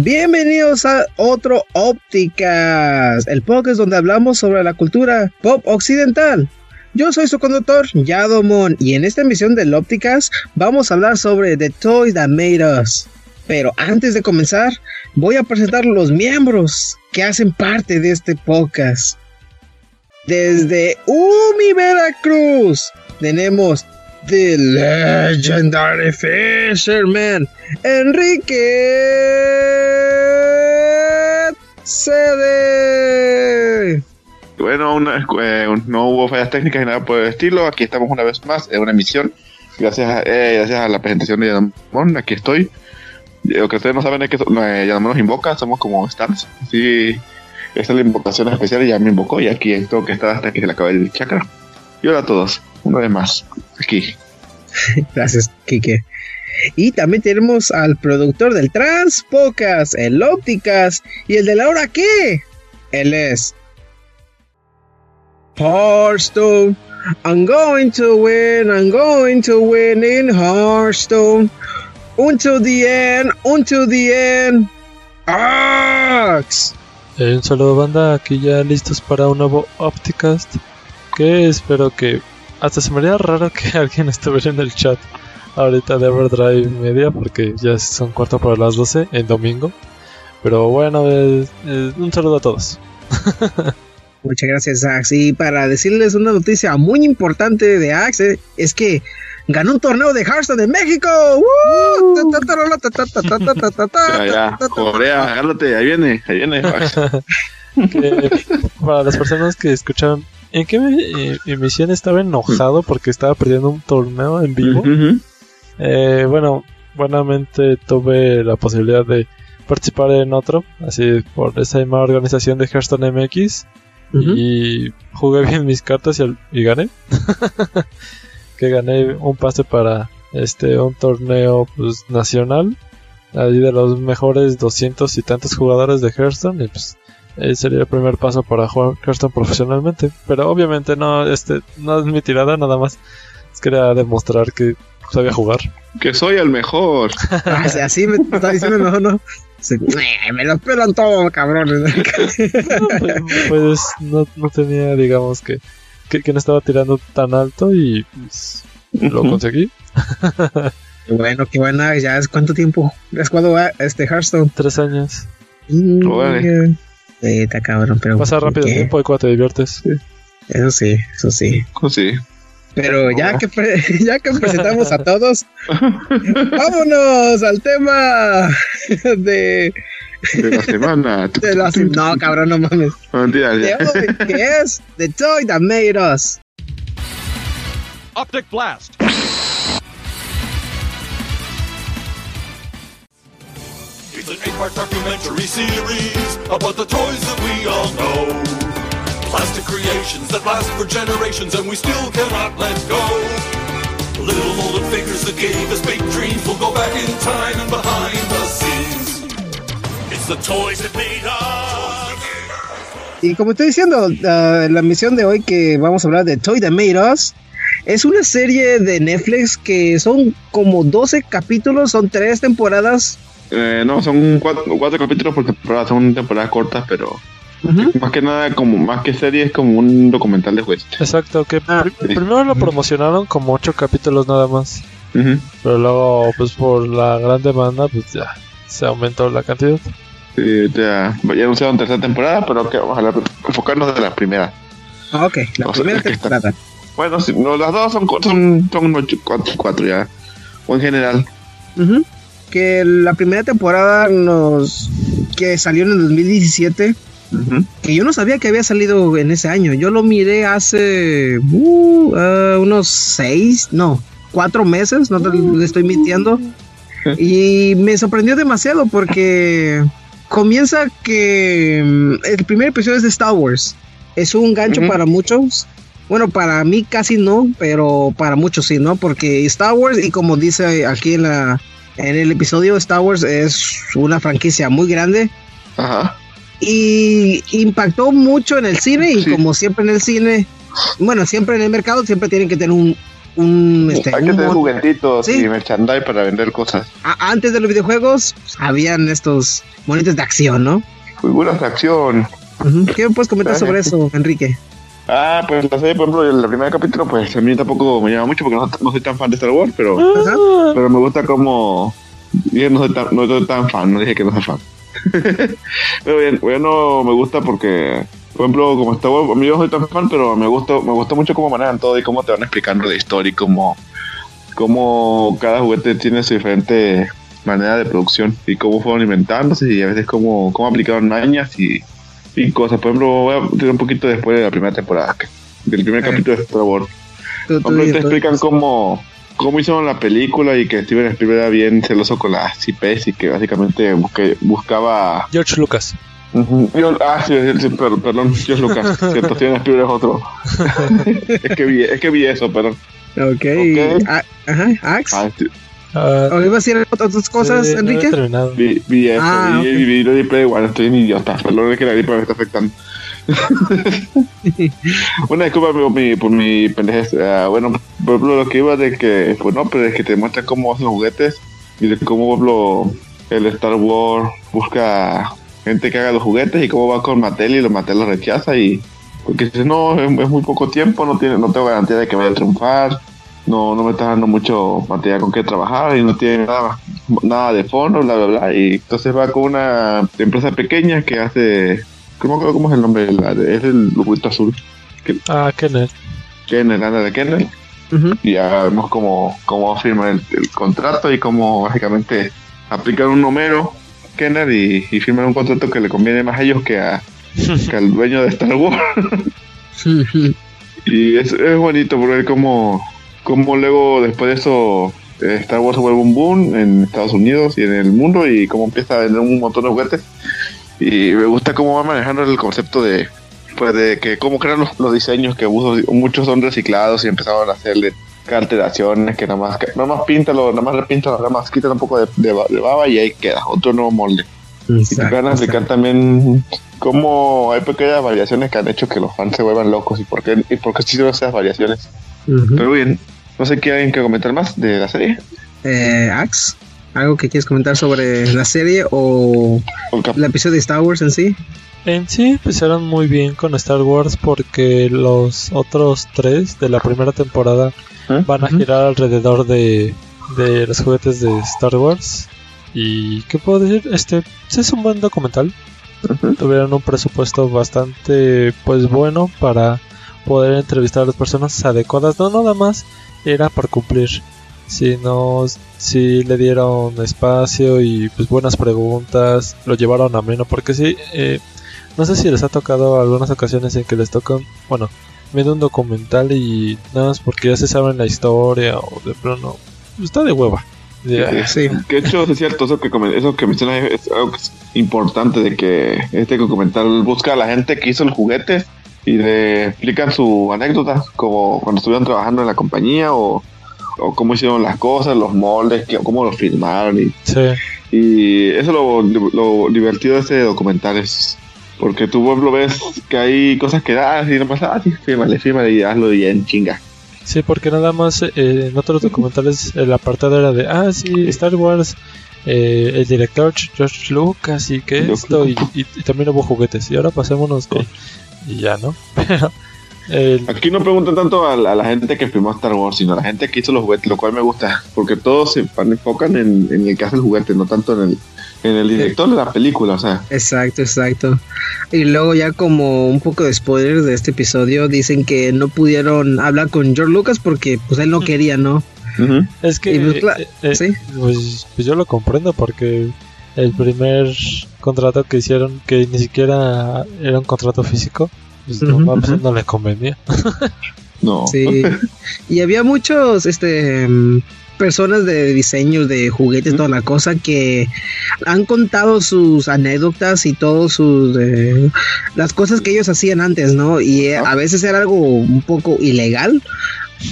Bienvenidos a otro Ópticas, el podcast donde hablamos sobre la cultura pop occidental. Yo soy su conductor, Yadomon, y en esta emisión del Ópticas vamos a hablar sobre The Toys That Made Us. Pero antes de comenzar, voy a presentar los miembros que hacen parte de este podcast. Desde Umi, Veracruz, tenemos The Legendary Fisherman, Enrique CD. Bueno, una, eh, no hubo fallas técnicas ni nada por el estilo. Aquí estamos una vez más en una emisión. Gracias a, eh, gracias a la presentación de Yadamon, aquí estoy. Lo que ustedes no saben es que eh, nos invoca, somos como stars. Sí, esta es la invocación especial y ya me invocó. Y aquí tengo que estar hasta que se le acabe el chakra. Y hola a todos, una vez más, aquí. Gracias, Kike. Y también tenemos al productor del Transpocas, el Ópticas y el de la hora qué. Él es Hearthstone. I'm going to win, I'm going to win in Hearthstone. Until the end, until the end. Axe. Eh, un saludo banda, aquí ya listos para un nuevo Opticast. Que espero que hasta se me haría raro que alguien estuviera en el chat ahorita de Everdrive Media porque ya son cuarto para las 12 en domingo. Pero bueno, eh, eh, un saludo a todos. Muchas gracias, Axe. Y para decirles una noticia muy importante de Axe es que ganó un torneo de Hearthstone en México. Ya, ya, Corea, agárrate, ahí viene, ahí viene. Que, para las personas que escucharon, ¿en qué eh, emisión estaba enojado porque estaba perdiendo un torneo en vivo? Eh, bueno, buenamente tuve la posibilidad de participar en otro, así por esa misma organización de Hearthstone MX. Y jugué bien mis cartas y gané. que gané un pase para este un torneo pues, nacional. Ahí de los mejores 200 y tantos jugadores de Hearthstone. Y pues eh, sería el primer paso para jugar Hearthstone profesionalmente. Pero obviamente no, este, no es mi tirada, nada más. Es quería demostrar que sabía jugar. Que soy el mejor. Ah, sí, así me está diciendo, no, no. Se- me lo pelan todo, cabrones. pues no, no tenía, digamos, que, que, que no estaba tirando tan alto y pues, lo conseguí. Qué bueno, qué buena. Ya es cuánto tiempo. ¿Es cuando va este Hearthstone? Tres años. Mm. Eh, está cabrón, pero. Pasa rápido el tiempo y cuando te diviertes. Eso sí, eso sí. Pues sí. Pero ya que, pre- ya que presentamos a todos, vámonos al tema de, De la semana. de. No, cabrón, no mames. Mentira, De ya. hoy, que es The Toy That Made Us. Optic Blast. An eight-part documentary series about the toys that we all know. Plastic creations that last for generations and we still cannot let go. Little molded figures that gave us big dreams go back in time and behind the scenes. It's the toys that made us. Y como estoy diciendo, la misión de hoy que vamos a hablar de Toy That Made Us es una serie de Netflix que son como 12 capítulos, son tres temporadas. Eh, no, son cuatro, cuatro capítulos por temporada, son temporadas cortas, pero más que nada, como más que serie, es como un documental de juez. Exacto, que Ah, pr- primero lo promocionaron como ocho capítulos nada más. Pero luego, pues por la gran demanda, pues ya se aumentó la cantidad. Sí, ya, ya anunciaron tercera temporada, pero que vamos a enfocarnos de la primera. Ah, Ok, la O sea, primera está- temporada. Bueno, sí, no, las dos son, son, son ocho, cuatro, cuatro ya. O en general. Ujú. Que la primera temporada nos. que salió en el 2017. Ujú. Que yo no sabía que había salido en ese año. Yo lo miré hace. uh, ah, unos seis, no, cuatro meses, no te le estoy mintiendo. Y me sorprendió demasiado porque comienza que mm, el primer episodio es de Star Wars. Es un gancho para muchos. Bueno, para mí casi no, pero para muchos sí, ¿no? Porque Star Wars, y como dice aquí en, la, en el episodio, Star Wars es una franquicia muy grande Ajá. y impactó mucho en el cine y Sí. como siempre en el cine, bueno, siempre en el mercado siempre tienen que tener un, un, este, Hay que un tener juguetitos Sí. y merchandise para vender cosas. a- antes de los videojuegos pues, habían estos monitos de acción, ¿no? Figuras de acción. ¿Qué me puedes comentar sobre eso, Enrique? Ah, pues la serie, por ejemplo, el primer capítulo, pues a mí tampoco me llama mucho porque no, no soy tan fan de Star Wars, pero. Ah, pero me gusta como... Yo no soy tan, no soy tan fan, no dije que no soy fan. pero bien, bueno, me gusta porque, por ejemplo, como Star Wars, a mí yo no soy tan fan, pero me gusta, me gusta mucho cómo manejan todo y cómo te van explicando la historia y cómo, cómo cada juguete tiene su diferente manera de producción y cómo fueron inventándose y a veces cómo, cómo aplicaron mañas y, y cosas. Por ejemplo, voy a tirar un poquito después de la primera temporada, del primer Eh. capítulo de Star Wars. Tú- te tú- explican cómo, cómo hicieron la película y que Steven Spielberg era bien celoso con las IPs y que básicamente busque- buscaba... George Lucas. Yo- ah, sí, sí, per- perdón, George Lucas, cierto, Steven Spielberg es otro. es, que vi, es que vi eso, perdón. Ok. Ok. Ah, ajá, Ax. Ah, ¿O ibas a decir otras cosas, sí, no he Enrique? terminado. vi, vi eso, Ah, vi, ok. vi la gripe igual, estoy un idiota, perdón, es que la gripe me está afectando. Una disculpa por mi, por mi pendejez. Ah, bueno, por ejemplo, lo que iba de que, pues no, pero es que te muestran cómo hacen los juguetes y de cómo, por ejemplo, el Star Wars busca gente que haga los juguetes y cómo va con Mattel y los Mattel los rechaza y porque dice, no, es, es muy poco tiempo, no tiene no tengo garantía de que vaya a triunfar, no, no me está dando mucho material con qué trabajar y no tiene nada, nada de fondo, bla, bla, bla. Y entonces va con una empresa pequeña que hace, ¿cómo, cómo es el nombre? La de- es el lobito azul. Ah, Kenneth. Kennel, anda de Kennel, y ya vemos cómo, cómo firman el, el contrato y cómo básicamente aplican un número Kennel y, y firman un contrato que le conviene más a ellos que, a, que al dueño de Star Wars. Ujú. y es, es bonito por ver cómo, cómo luego después de eso eh, Star Wars se vuelve un boom en Estados Unidos y en el mundo y cómo empieza a vender un montón de juguetes. Y me gusta cómo va manejando el concepto de pues de que cómo crean los, los diseños que muchos son reciclados y empezaron a hacerle alteraciones que nada más nada más píntalo, nada más repintan, nada más quitan un poco de, de de baba y ahí queda otro nuevo molde. Y te Exacto, van a explicar exacto. también cómo hay pequeñas variaciones que han hecho que los fans se vuelvan locos y por qué, y por qué existen esas variaciones. Ujú. Pero bien, no sé qué hay que comentar más de la serie. Eh, Ax, ¿algo que quieres comentar sobre la serie o el episodio de Star Wars en sí? En sí empezaron muy bien con Star Wars porque los otros tres de la primera temporada ¿Eh? van a girar alrededor de, de los juguetes de Star Wars. Y qué puedo decir, este sí es un buen documental. Tuvieron un presupuesto bastante pues bueno para poder entrevistar a las personas adecuadas. No nada más era para cumplir, sino si le dieron espacio y pues buenas preguntas, lo llevaron a menos porque sí, eh, no sé si les ha tocado algunas ocasiones en que les tocan, bueno, viendo un documental y nada más porque ya se saben la historia o de pronto está de hueva. De- Sí. Que de hecho es cierto, eso que, eso que mencionas es algo que es importante de que este documental busca a la gente que hizo el juguete y le explican su anécdota, como cuando estuvieron trabajando en la compañía o, o cómo hicieron las cosas, los moldes, que- cómo los filmaron y sí. Y eso es lo, lo divertido de este documental es porque tú lo ves que hay cosas que das y no pasa, ah, sí, fírmale, fírmale y hazlo bien chinga. Sí, porque nada más eh, en otros documentales el apartado era de, ah, sí, Star Wars, eh, el director George Lucas y que esto, y, y- y también hubo juguetes. Y ahora pasémonos con... Y ya, ¿no? Pero el- Aquí no preguntan tanto a, la- a la gente que filmó Star Wars, sino a la gente que hizo los juguetes, lo cual me gusta, porque todos se enfocan en, en el que hace el juguete, no tanto en el, en el director de la película, o sea. Exacto, exacto. Y luego ya como un poco de spoilers de este episodio, dicen que no pudieron hablar con George Lucas porque pues él no quería, ¿no? es que... y pues, eh, eh, sí. pues, pues yo lo comprendo porque el primer contrato que hicieron, que ni siquiera era un contrato físico, pues no, pues, ujú. no le convenía. No. Sí. y había muchos, este, personas de diseños de juguetes, toda la cosa, que han contado sus anécdotas y todos sus, eh, las cosas que ellos hacían antes, ¿no? Y eh, a veces era algo un poco ilegal.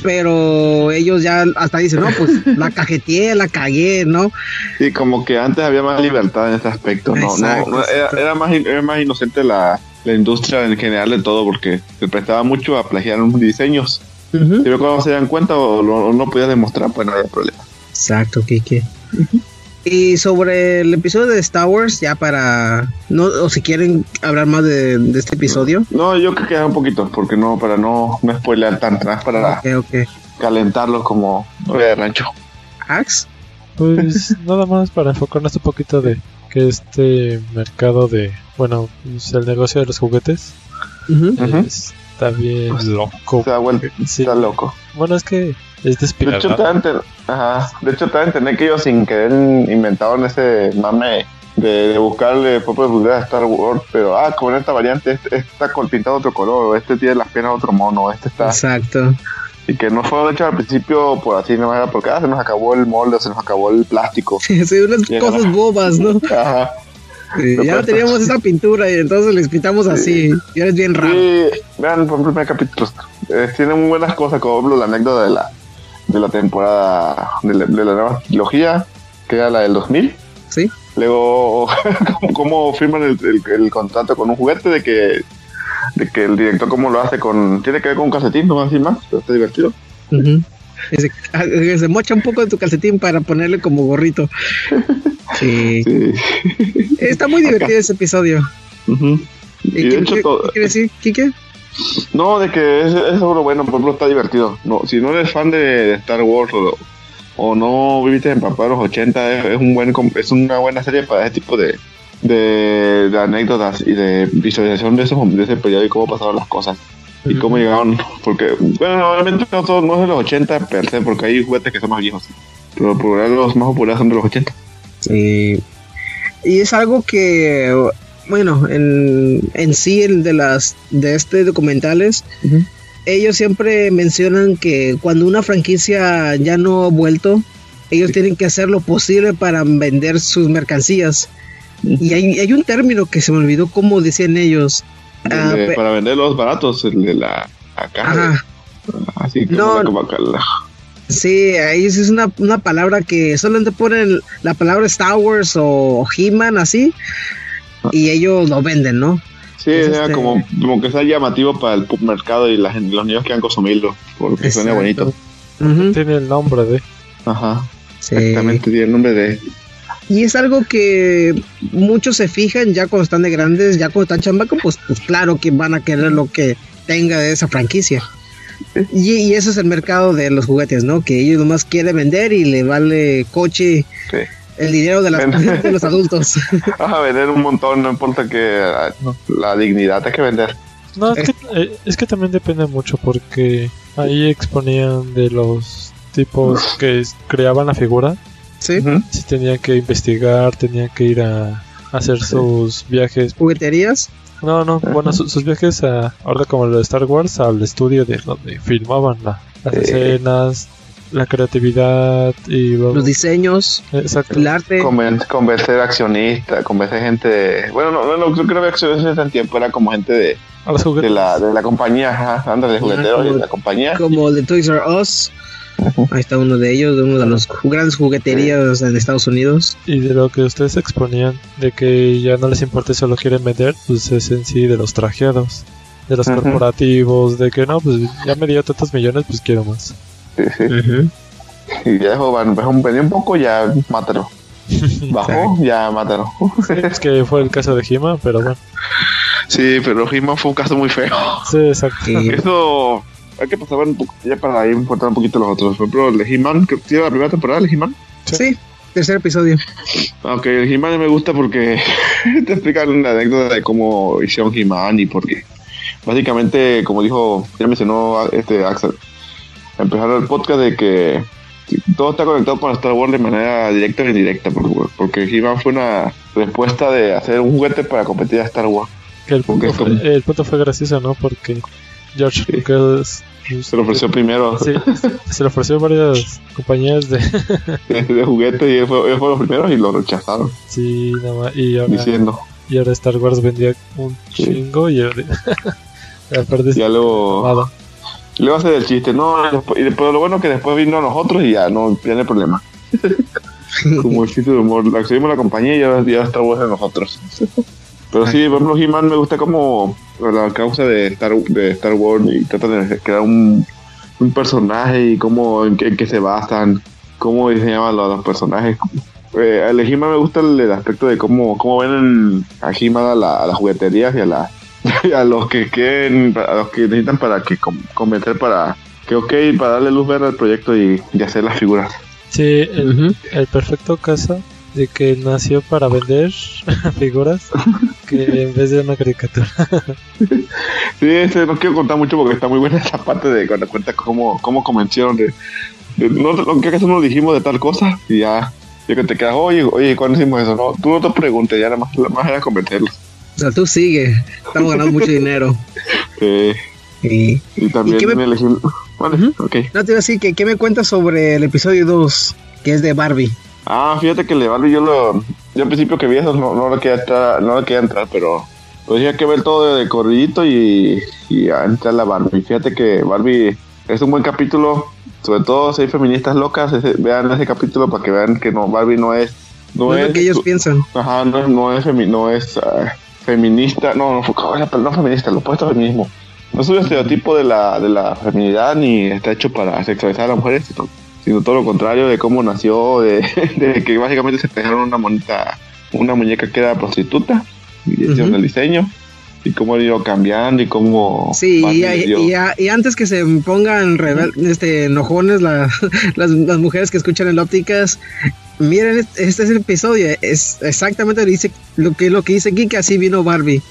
Pero ellos ya hasta dicen, no, pues la cajeteé, la cagué, ¿no? Sí, como que antes había más libertad en ese aspecto, no, Exacto, no, no, era, más, era más inocente la, la industria en general de todo, porque se prestaba mucho a plagiar unos diseños Ujú. Si cuando se dan cuenta o lo- o no podías demostrar, pues no había problema. Exacto, Kike. Y sobre el episodio de Star Wars, ya para. no O si quieren hablar más de, de este episodio. No, yo creo que un poquito, porque no, para no, no spoilear tan atrás, para Ok, ok. calentarlos como de rancho. Ax. Pues nada más para enfocarnos un poquito de que este mercado de, bueno, pues, el negocio de los juguetes Ujú. Ujú. está bien Pues, loco. Se da vuelta, Sí. está loco. Bueno, es que es De hecho, te ajá, de hecho, te entender que ellos sin querer inventaron ese mame de, de buscarle propia publicidad a Star Wars, pero ah, con esta variante, este, este está pintado de otro color, este tiene las piernas de otro mono, este está. Exacto. Y que no fue hecho al principio por así, no era porque ah, se nos acabó el molde, se nos acabó el plástico. Sí, unas cosas bobas, ¿no? Ajá. Sí, ya teníamos esa pintura y entonces les pintamos así. Y ahora es bien raro. Sí, vean por el primer capítulo. Eh, tiene muy buenas cosas, como la anécdota de la, de la temporada, de la, de la nueva trilogía, que era la del 2000. Sí. Luego, cómo, firman el, el- el contrato con un juguete de que, de que el director cómo lo hace con... Tiene que ver con un calcetín, no más y más, pero está divertido. Se mocha un poco de tu calcetín para ponerle como gorrito. Sí. Sí. Está muy divertido ese episodio. Ujú. Y ¿Y de qué, hecho, qué- todo- qué quiere decir, Kike? No, de que es, es algo bueno, por ejemplo, está divertido. No, si no eres fan de, Star Wars o, o no viviste en papá de los 80, es, es un buen es una buena serie para ese tipo de, de, de anécdotas y de visualización de, esos, de ese periodo y cómo pasaron las cosas. Y cómo llegaron, porque, bueno, obviamente no todos, no de los 80 per se, porque hay juguetes que son más viejos. Pero por los más populares son de los 80. Sí. Y es algo que, bueno, en, en sí, el de las de este documentales, ellos siempre mencionan que cuando una franquicia ya no ha vuelto, ellos tienen que hacer lo posible para vender sus mercancías. Y hay, hay un término que se me olvidó cómo decían ellos. Ah, De- para vender los baratos, el de la, la caja. Ajá. Así que No. como acá la- Sí, ahí es una, una palabra que solamente ponen la palabra Star Wars o He-Man así y ellos lo venden, ¿no? Sí, este- como, como que sea llamativo para el mercado y la gente, los niños quieran consumirlo, porque suena bonito. Tiene el nombre de. Ajá, sí. exactamente, tiene el nombre de... Y es algo que muchos se fijan ya cuando están de grandes, ya cuando están chamacos, pues, pues claro que van a querer lo que tenga de esa franquicia. Y, y ese es el mercado de los juguetes, ¿no? Que ellos nomás quieren vender y le vale coche Sí. El dinero de, las- de los adultos. Vas a vender un montón, no importa que la dignidad hay que vender. No, es que, eh, es que también depende mucho porque ahí exponían de los tipos que creaban la figura. ¿Sí? Si tenían que investigar, tenían que ir a hacer sus viajes. Jugueterías. No, no, bueno, su- sus viajes a, ahora como lo de Star Wars, al estudio de donde filmaban la- las escenas, la creatividad y. Los diseños, Exacto. el arte. Conven- convencer accionistas, convencer gente de... Bueno, no, no, no creo que no había accionistas en tiempo, era como gente de, A los de, la, de la compañía, ajá, anda de jugueteros y de la compañía. como el de Toys R Us. Ahí está uno de ellos, de uno de los grandes jugueterías en Estados Unidos. Y de lo que ustedes exponían, de que ya no les importa y solo quieren vender, pues es en sí de los trajeados, de los corporativos, de que no, pues ya me dio tantos millones, pues quiero más. Sí, sí. Y ya dejó, bueno, bajó un venía un poco, ya mátalo. Bajó, ya mátalo. Es que fue el caso de Hima, pero bueno. Sí, pero He-Man fue un caso muy feo. Sí, exacto. Sí. Eso hay que pasar un poco ya para ir importar un poquito los otros. Por ejemplo, el He-Man, que tiene la primera temporada, el He-Man. Sí, tercer episodio. Aunque el He-Man me gusta porque te explican una anécdota de cómo hicieron He-Man y por qué. Básicamente, como dijo, ya mencionó este Axel, empezaron el podcast de que todo está conectado con Star Wars de manera directa o indirecta, porque, porque He-Man fue una respuesta de hacer un juguete para competir a Star Wars. El, punto fue, el punto fue gracioso, ¿no? Porque George Sí. Lucas Se lo ofreció primero Sí, se lo ofreció varias compañías de. de, de juguete y él fue, él fue los primeros y lo rechazaron, sí, nada más. Y ahora, diciendo. y ahora Star Wars vendía un Sí. chingo y ahora. Ya luego, Amado. Le va a hacer el chiste, no, y después, y después lo bueno que después vino a nosotros y ya no tiene problema. Como el chiste de humor, la accedimos a la compañía y ya, ya Star Wars de nosotros. Pero sí, por ejemplo, He-Man me gusta como la causa de Star, de Star Wars y trata de crear un un personaje y cómo, en qué, en qué se basan, cómo diseñaban los, los personajes. Eh, a He-Man me gusta el, el aspecto de cómo, cómo ven a He-Man a, la- a las jugueterías y a, la, y a los que quieren, a los que necesitan para que con- convencer para que ok, para darle luz verde al proyecto y, y hacer las figuras. Sí, el, perfecto caso de que nació para vender figuras que en vez de una caricatura. Sí, este, no quiero contar mucho porque está muy buena esa parte de cuando cuenta cómo, cómo convencieron de, de- no, lo que acaso no dijimos de tal cosa y ya, ya que te quedas, oye, oye, ¿cuándo hicimos eso? No, tú no te preguntes, ya nada más, nada más era convencerlos. O sea, tú sigue. Estamos ganando mucho dinero. Eh, Y y también ¿Y qué me- elegimos, vale, Ujú. ok. no te iba a decir que qué me cuentas sobre el episodio 2, que es de Barbie. Ah, fíjate que el de Barbie yo lo, yo al principio que vi eso no, no lo quería entrar, no lo quería entrar, pero pues ya que ver todo de corridito y, y a entrar la Barbie. Fíjate que Barbie es un buen capítulo, sobre todo si hay feministas locas, ese- vean ese capítulo para que vean que no, Barbie no es, no, No es es, lo que ellos piensan. ajá, no, es- no es, no es ah, feminista, no, no, ¿cómo es la palabra? no feminista, lo opuesto a feminismo. No es un estereotipo de la, de la feminidad ni está hecho para sexualizar a las mujeres, sino, sino todo lo contrario de cómo nació, de, de que básicamente se pegaron una monita, una muñeca que era prostituta y hicieron Ujú. el diseño y cómo han ido cambiando y cómo Sí, y, y- y antes que se pongan rebel- este, enojones la- las, las mujeres que escuchan en ópticas, miren, este, este es el episodio, es exactamente lo, dice, lo, que, lo que dice aquí, que así vino Barbie.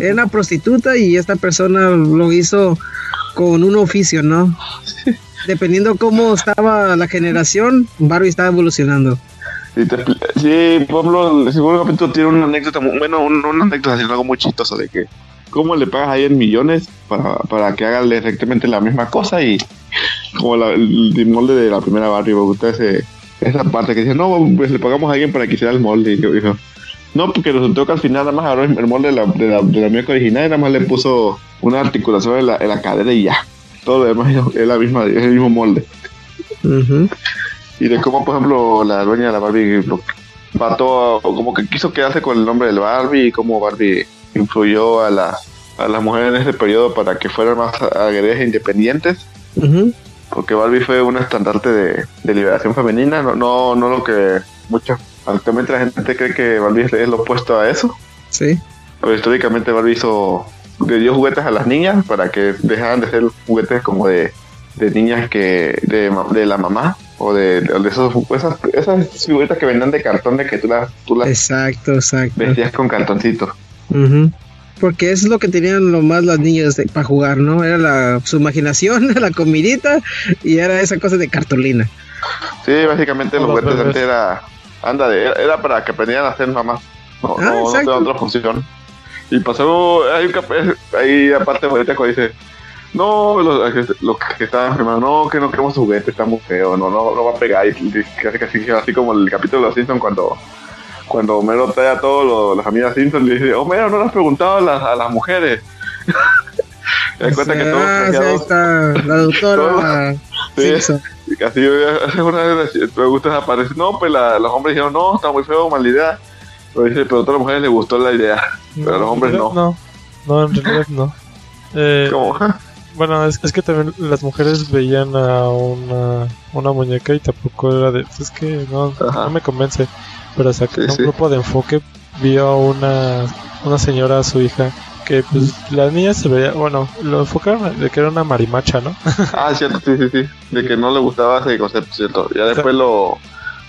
Era una prostituta y esta persona lo hizo con un oficio, ¿no? Dependiendo cómo estaba la generación, Barbie estaba evolucionando. Sí, te sí, ejemplo, el segundo capítulo tiene una anécdota, bueno, un- una anécdota, sino algo muy chistoso de que cómo le pagas ahí en millones para, para que haga exactamente la misma cosa y como la- el, el molde de la primera Barbie, me gusta ese, esa parte que dice, no, pues le pagamos a alguien para que hiciera el molde y yo dijo, no, porque resultó que al final nada más agarró el molde de la, de la, de la muñeca original y nada más le puso una articulación en la, en la cadera y ya. Todo lo demás es la misma, es el mismo molde Ujú. y de cómo, por ejemplo, la dueña de la Barbie mató, como que quiso quedarse con el nombre del Barbie y cómo Barbie influyó a, la, a las mujeres en ese periodo para que fueran más aguerridas e independientes, Ujú. Porque Barbie fue un estandarte de, de liberación femenina, no, no, no lo que muchos, actualmente la gente cree que Barbie es, lo opuesto a eso, Sí. pero históricamente Barbie hizo, le dio juguetes a las niñas para que dejaran de ser juguetes como de, de niñas que de, de la mamá o de, de esos, esas, esas figuritas que vendían de cartón de que tú las, tú las Exacto, exacto. vestías con cartoncitos. Ujú. Porque eso es lo que tenían lo más las niñas de- para jugar, ¿no? Era la, su imaginación, la comidita y era esa cosa de cartulina. Sí, básicamente los juguetes antes era, anda de, era, era para que aprendieran a ser mamás. No, Ah, no, no tenía otra función. Y pasó, hay un ahí aparte ahorita cuando dice, no, los, los que estaban enfermos, no, que no queremos juguetes, está muy feo, no, no, no va a pegar. Y, y casi, casi, así como el capítulo de los Simpsons cuando, cuando Homero trae a todos los, las amigas Simpsons y le dice, Homero, no le has preguntado a las, a las mujeres. Te das cuenta que todos ah, ahí está la doctora Sí. Simpson. y Así hace una vez me gusta aparecer. No, pues la- los hombres dijeron, no, está muy feo, mala idea. Pero dice, pero a todas las mujeres les gustó la idea. Pero a los hombres no. No, no, en realidad no. Eh, Como, bueno, es, es que también las mujeres veían a una, una muñeca y tampoco era de. Es que no, Ajá. no me convence. Pero, que Sí, un sí. grupo de enfoque vio a una, una señora, a su hija, que pues la niña se veía. Bueno, lo enfocaron de que era una marimacha, ¿no? ah, cierto, sí, sí, sí. De que no le gustaba ese concepto, cierto. Ya después lo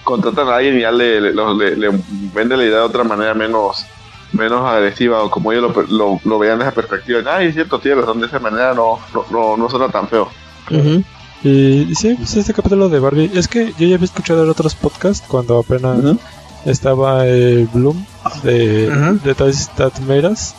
contratan a alguien y ya le, le, lo- le- le vende la idea de otra manera menos menos agresiva o como ellos lo, lo, lo veían de esa perspectiva. Ay, es cierto, tiene razón, de esa manera no, no, no, no suena tan feo. Y sí, pues este capítulo de Barbie. Es que yo ya había escuchado en otros podcasts cuando apenas estaba el Bloom de, That Made Us,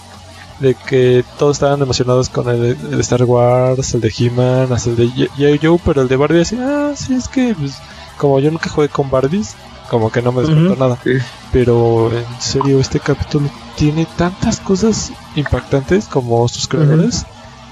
de que todos estaban emocionados con el, el de Star Wars, el de He-Man, hasta el de. Joe, pero el de Barbie así, ah, sí, es que pues, como yo nunca jugué con Barbies, como que no me despertó nada. Sí. Pero en serio, este capítulo tiene tantas cosas impactantes como sus creadores,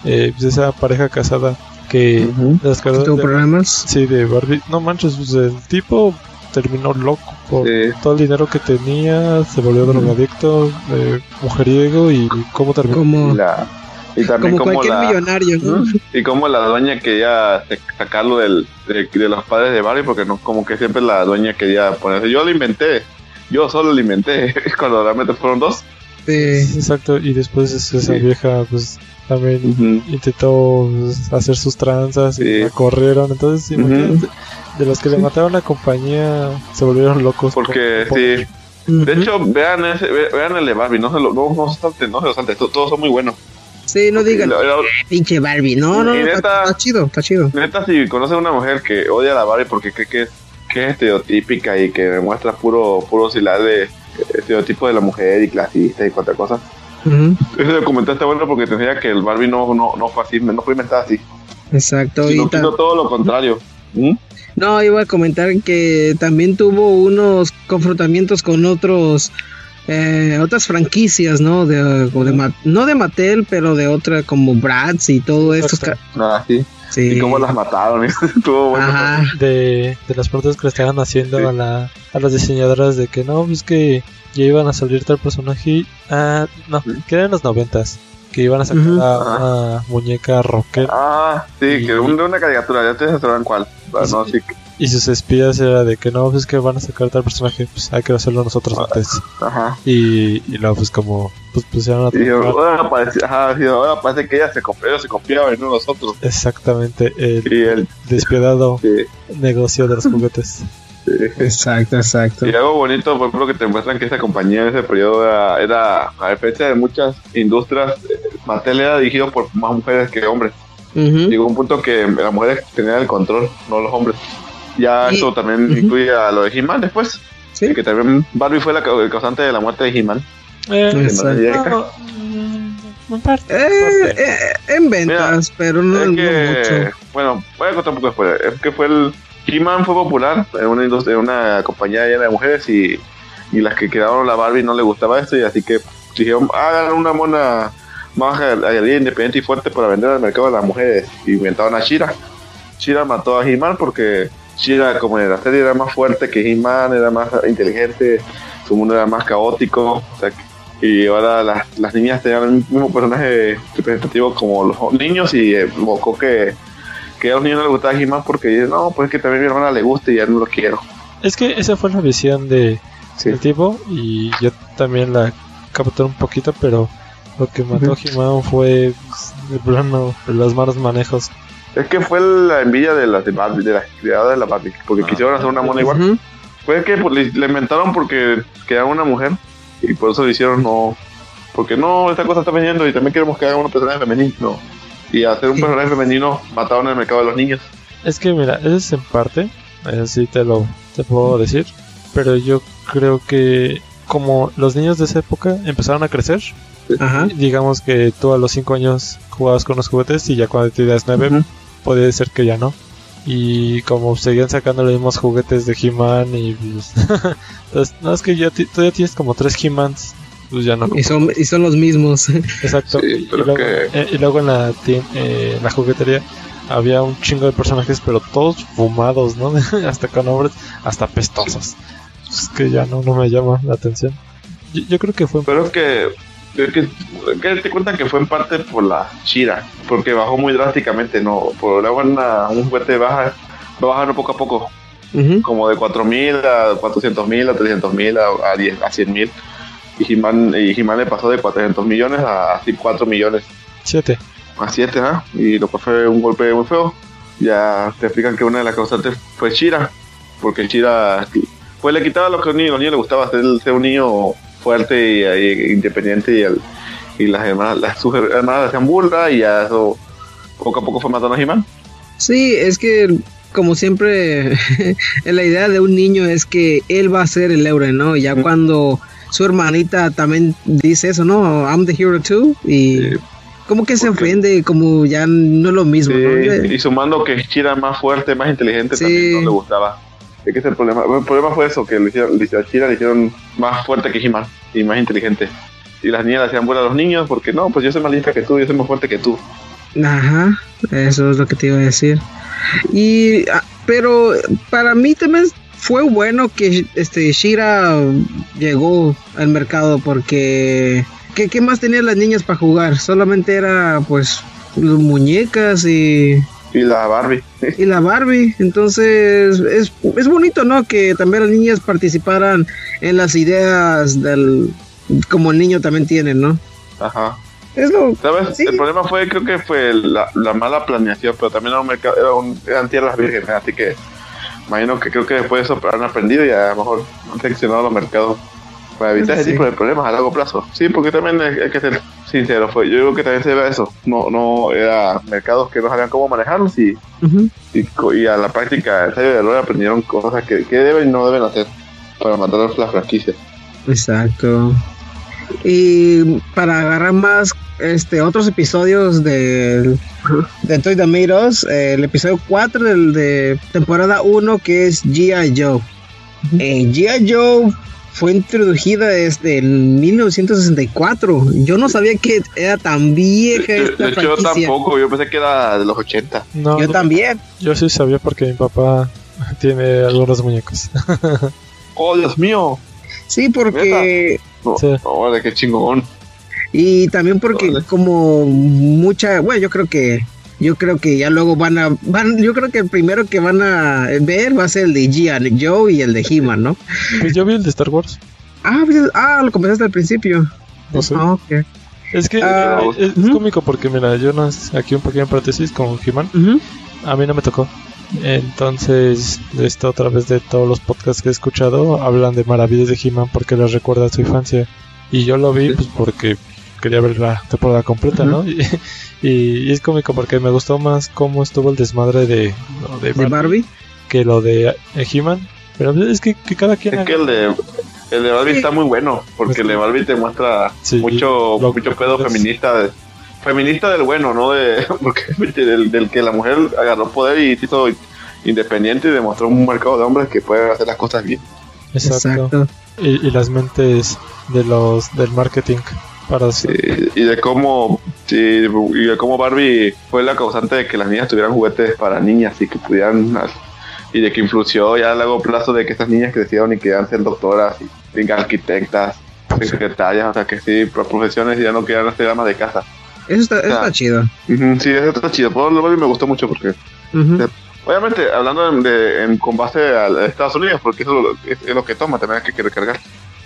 eh, pues, esa pareja casada que las ¿Que creadoras tuvo de- problemas? Sí, de Barbie. No manches, pues el tipo terminó loco por Sí. todo el dinero que tenía, se volvió drogadicto, eh, mujeriego y cómo terminó. Como Y la, Y también como como, cualquier la, millonario, ¿no? y como la dueña quería sacarlo del, de, de los padres de Barbie porque no como que siempre la dueña quería ponerse yo lo inventé yo solo lo inventé cuando realmente fueron dos Sí. Exacto, y después es- esa Sí. vieja pues también Ujú. intentó pues, hacer sus tranzas y la corrieron. Entonces, de los que le mataron la compañía se volvieron locos. porque por- sí de hecho vean ese ve- vean el de Barbie no se lo no, no, se salten, no se lo salten, to- todos son muy buenos Sí, no digan, La- la- pinche Barbie. No, no, neta- está, está chido, está chido. Neta, si conoces a una mujer que odia a la Barbie porque cree que es, que es estereotípica y que demuestra puro, puro oscilar de estereotipo de la mujer y clasista y cuantas cosas, Ujú. ese documental está bueno porque te enseña que el Barbie no, no, no fue así, no fue inventado así, Exacto. sino todo lo contrario. ¿Mm? No, iba a comentar que también tuvo unos confrontamientos con otros eh, otras franquicias, ¿no? De, o de Ma- no de Mattel, pero de otra como Bratz y todo esto. Ah, sí. Sí. Y cómo las mataron, estuvo bueno. Ajá. de, de las preguntas que le estaban haciendo Sí. a, la, a las diseñadoras de que no, pues que ya iban a salir tal personaje. Ah, no, que eran en los noventas. Que iban a sacar una muñeca rocker. Ah, sí, Y- que un- de una caricatura, ya te sabrán cuál. Ah, no, sí, Y sus espías era de que no, pues que van a sacar tal personaje. Pues hay que hacerlo nosotros Ah. antes. ajá. Y, y luego, pues como, pues pusieron a Y ahora parece, ajá, sí, ahora parece que ella se confiaba, se confiaba y no nosotros. Exactamente, el Y él, despiadado sí, negocio de los juguetes. Exacto, exacto. Y algo bonito, por ejemplo, que te muestran que esa compañía en ese periodo era, era a diferencia de muchas industrias, Mattel era dirigido por más mujeres que hombres. Ujú. Llegó un punto que las mujeres tenían el control, no los hombres. Ya Y- eso también Ujú. incluye a lo de He-Man después, Sí. que también Barbie fue la el causante de la muerte de He-Man. Eh, no, parte, Eh, eh, en ventas, pero no, es no que, mucho. bueno, voy a contar un poco después. Es que fue el. He-Man fue popular en una, industria, una compañía llena de mujeres y, las que quedaron la Barbie no le gustaba esto y así que dijeron, hagan una mona más independiente y fuerte para vender al mercado de las mujeres. Y inventaron a Shira. Shira mató a He-Man porque Shira, como en la serie, era más fuerte que He-Man, era más inteligente, su mundo era más caótico. o sea, y ahora las, las niñas tenían el mismo personaje representativo como los niños y provocó que, que a los niños no les gustaba He-Man porque dicen, no, pues es que también a mi hermana le gusta y ya no lo quiero. Es que esa fue la visión de, Sí. del tipo y yo también la capté un poquito, pero lo que mató a He-Man fue de plano los malos manejos. Es que fue la envidia de las de Barbie, de las creadoras de la Barbie, porque Ah. quisieron hacer una mona igual. Ujú. Fue que pues, le, le inventaron porque querían una mujer y por eso lo hicieron no. Porque no, esta cosa está vendiendo y también queremos que haga un personaje femenino. Y hacer un personaje femenino mataron el mercado de los niños. Es que mira, eso es en parte, eso sí te lo te puedo decir, pero yo creo que como los niños de esa época empezaron a crecer, Ajá. digamos que tú a los 5 años jugabas con los juguetes y ya cuando tenías 9 Ujú. podría ser que ya no. Y como seguían sacando los mismos juguetes de He-Man y pues, entonces, no es que ya ti- todavía tienes como tres He-Mans, pues ya no. Y son, y son los mismos. Exacto. Sí, y, y pero luego, que- eh, y luego en la, tien- eh, en la juguetería había un chingo de personajes, pero todos fumados, ¿no? hasta con nombres, hasta pestosos. Es que ya no, no me llama la atención. Yo, yo creo que fue Pero es que, es que, que te cuentan que fue en parte por la Shira, porque bajó muy drásticamente, ¿no? Por luego una, un juguete baja, va bajando poco a poco, como de 4.000 a 400.000 a 300.000 a, a, 10, a 100.000. Y He-Man le pasó de 400 millones a, así 4 millones, 7. a 7, ¿ah? Y lo cual fue un golpe muy feo. Ya te explican que una de las causantes fue Shira, porque Shira pues le quitaba lo que a los niños, los niños les gustaba ser, ser un niño fuerte y, y independiente y, el- y las hermanas, las, sus hermanas le hacían burla y ya eso poco a poco fue matando a He-Man. Sí, es que como siempre la idea de un niño es que él va a ser el héroe, ¿no? Ya cuando su hermanita también dice eso, ¿no? I'm the hero too y Sí. como que se ofende, como ya no es lo mismo, ¿no? Sí, y sumando que Shira más fuerte, más inteligente, Sí. también no le gustaba. Ese es el problema. El problema fue eso, que le hicieron, le hicieron- a Shira le hicieron más fuerte que He-Man y más inteligente. Y las niñas le hacían burla a los niños porque no, pues yo soy más lista que tú, yo soy más fuerte que tú. Ajá, eso es lo que te iba a decir. Y ah, pero para mí también fue bueno que este Shira llegó al mercado porque ¿qué, qué más tenían las niñas para jugar? Solamente era, pues, los muñecas y, Y la Barbie. y la Barbie. Entonces, es, es bonito, ¿no? Que también las niñas participaran en las ideas del. como el niño también tiene, ¿no? Ajá. Es lo. ¿Sabes? Sí. El problema fue, creo que fue la, la mala planeación, pero también era un mercado, era un, eran tierras vírgenes, así que imagino que creo que después de eso han aprendido y a lo mejor han seccionado los mercados para evitar ese tipo de problemas a largo plazo. Sí, porque también hay, que ser sincero, fue, yo creo que también se ve eso. No, no era mercados que no sabían cómo manejarlos y, y, a la práctica, ensayo de error, aprendieron cosas que, que deben y no deben hacer para matar la franquicia. Exacto. Y para agarrar más este otros episodios de, de Toy Tomatoes, eh, el episodio 4 del, de temporada 1 que es G.I. Joe. Eh, G.I. Joe fue introducida desde el 1964. Yo no sabía que era tan vieja De, esta de hecho, yo franquicia. tampoco, yo pensé que era de los 80. No, Yo no, también. yo sí sabía porque mi papá tiene algunos muñecos. ¡Oh, Dios mío! Sí, porque No, Sí. no, qué chingón. Y también porque Órale. como mucha, bueno, yo creo que yo creo que ya luego van a van yo creo que el primero que van a ver va a ser el de G.I. Joe y el de He-Man, ¿no? Pues yo vi el de Star Wars. Ah, pues, ah, lo comenzaste al principio. No sé. Ah. Es que Ah, eh, es, cómico porque, mira, yo no, aquí un pequeño paréntesis con He-Man. A mí no me tocó. Entonces, de esto otra vez de todos los podcasts que he escuchado, hablan de maravillas de He-Man porque les recuerda a su infancia. Y yo lo vi pues porque quería ver la temporada completa, ¿no? Y, y- y es cómico porque me gustó más cómo estuvo el desmadre de, lo de, De Barbie que lo de eh, He-Man. Pero es que, que cada quien... Es que el de, el de Barbie Sí. está muy bueno, porque el de Barbie te muestra Sí, mucho, lo- mucho pedo es- feminista. Feminista del bueno, ¿no? De, porque del, del que la mujer agarró poder y se hizo independiente y demostró un mercado de hombres que pueden hacer las cosas bien. Exacto. Exacto. Y, y las mentes de los del marketing para Y, y de cómo sí, y de cómo Barbie fue la causante de que las niñas tuvieran juguetes para niñas y que pudieran y de que influyó ya a largo plazo de que estas niñas crecieron y querían ser doctoras y, arquitectas secretarias o sea que sí pro- profesiones y ya no querían hacer amas de casa Eso está, eso está chido. Sí eso está chido por lo Barbie me gustó mucho porque obviamente hablando en, de, en- con base a, Estados Unidos porque eso es, es lo que toma también hay que recargar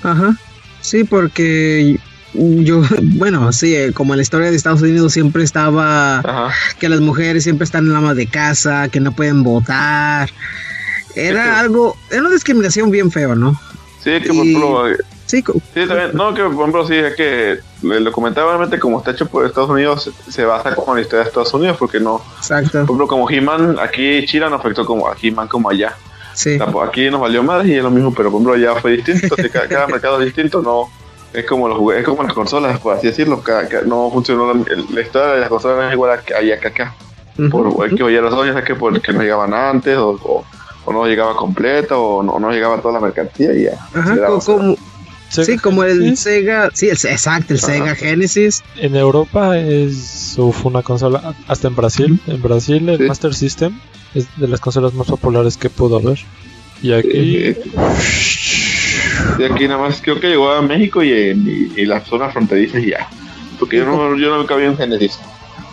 Ajá. Sí, porque yo, bueno, sí, eh, como en la historia de Estados Unidos siempre estaba ajá que las mujeres siempre están en la ama de casa, que no pueden votar. Era Sí. algo, era una discriminación bien feo, ¿no? sí que por ejemplo Sí, también, no, que por ejemplo, sí, es que el documental obviamente como está hecho por Estados Unidos se- basa como en la historia de Estados Unidos porque no, por exacto. ejemplo, como He-Man, aquí China no afectó como a He-Man como allá. Sí. Tampoco- Aquí nos valió más y es lo mismo, pero por ejemplo allá fue distinto, entonces cada, cada mercado es distinto, no es como los es como las consolas, por así decirlo, cada- cada- no funcionó la, historia de las consolas no es igual a que allá que acá. Por el que oye razones es que porque no llegaban antes o, o, o no llegaba completa o no, no llegaba toda la mercancía y ya. Ajá, como, Sega sí, como el Sega, sí, el, exacto, el Ajá. Sega Genesis. En Europa es uf, una consola, hasta en Brasil, en Brasil el Sí. Master System es de las consolas más populares que pudo haber. Y aquí Y aquí nada más creo que llegó a México y, en- y, y las zonas fronterizas y ya. Porque yo no, yo no me cabía en Genesis.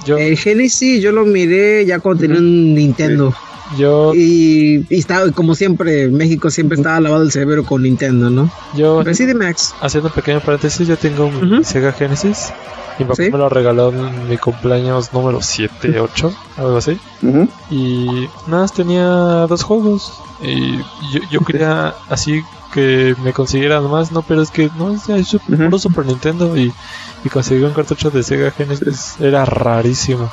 yo, El Genesis yo lo miré ya cuando tenía un Nintendo. Yo, Y, y estaba, como siempre, México siempre estaba lavado el cerebro con Nintendo, ¿no? yo Pero sí de Max. haciendo un pequeño paréntesis, yo tengo un. Sega Genesis. Mi papá Sí. me lo regaló en mi cumpleaños número 7, 8, algo así. Y nada más tenía dos juegos. Y yo, yo quería así que me consiguieran más, no, pero es que no, es es Ujú. puro Super Nintendo y, y conseguir un cartucho de Sega Genesis era rarísimo.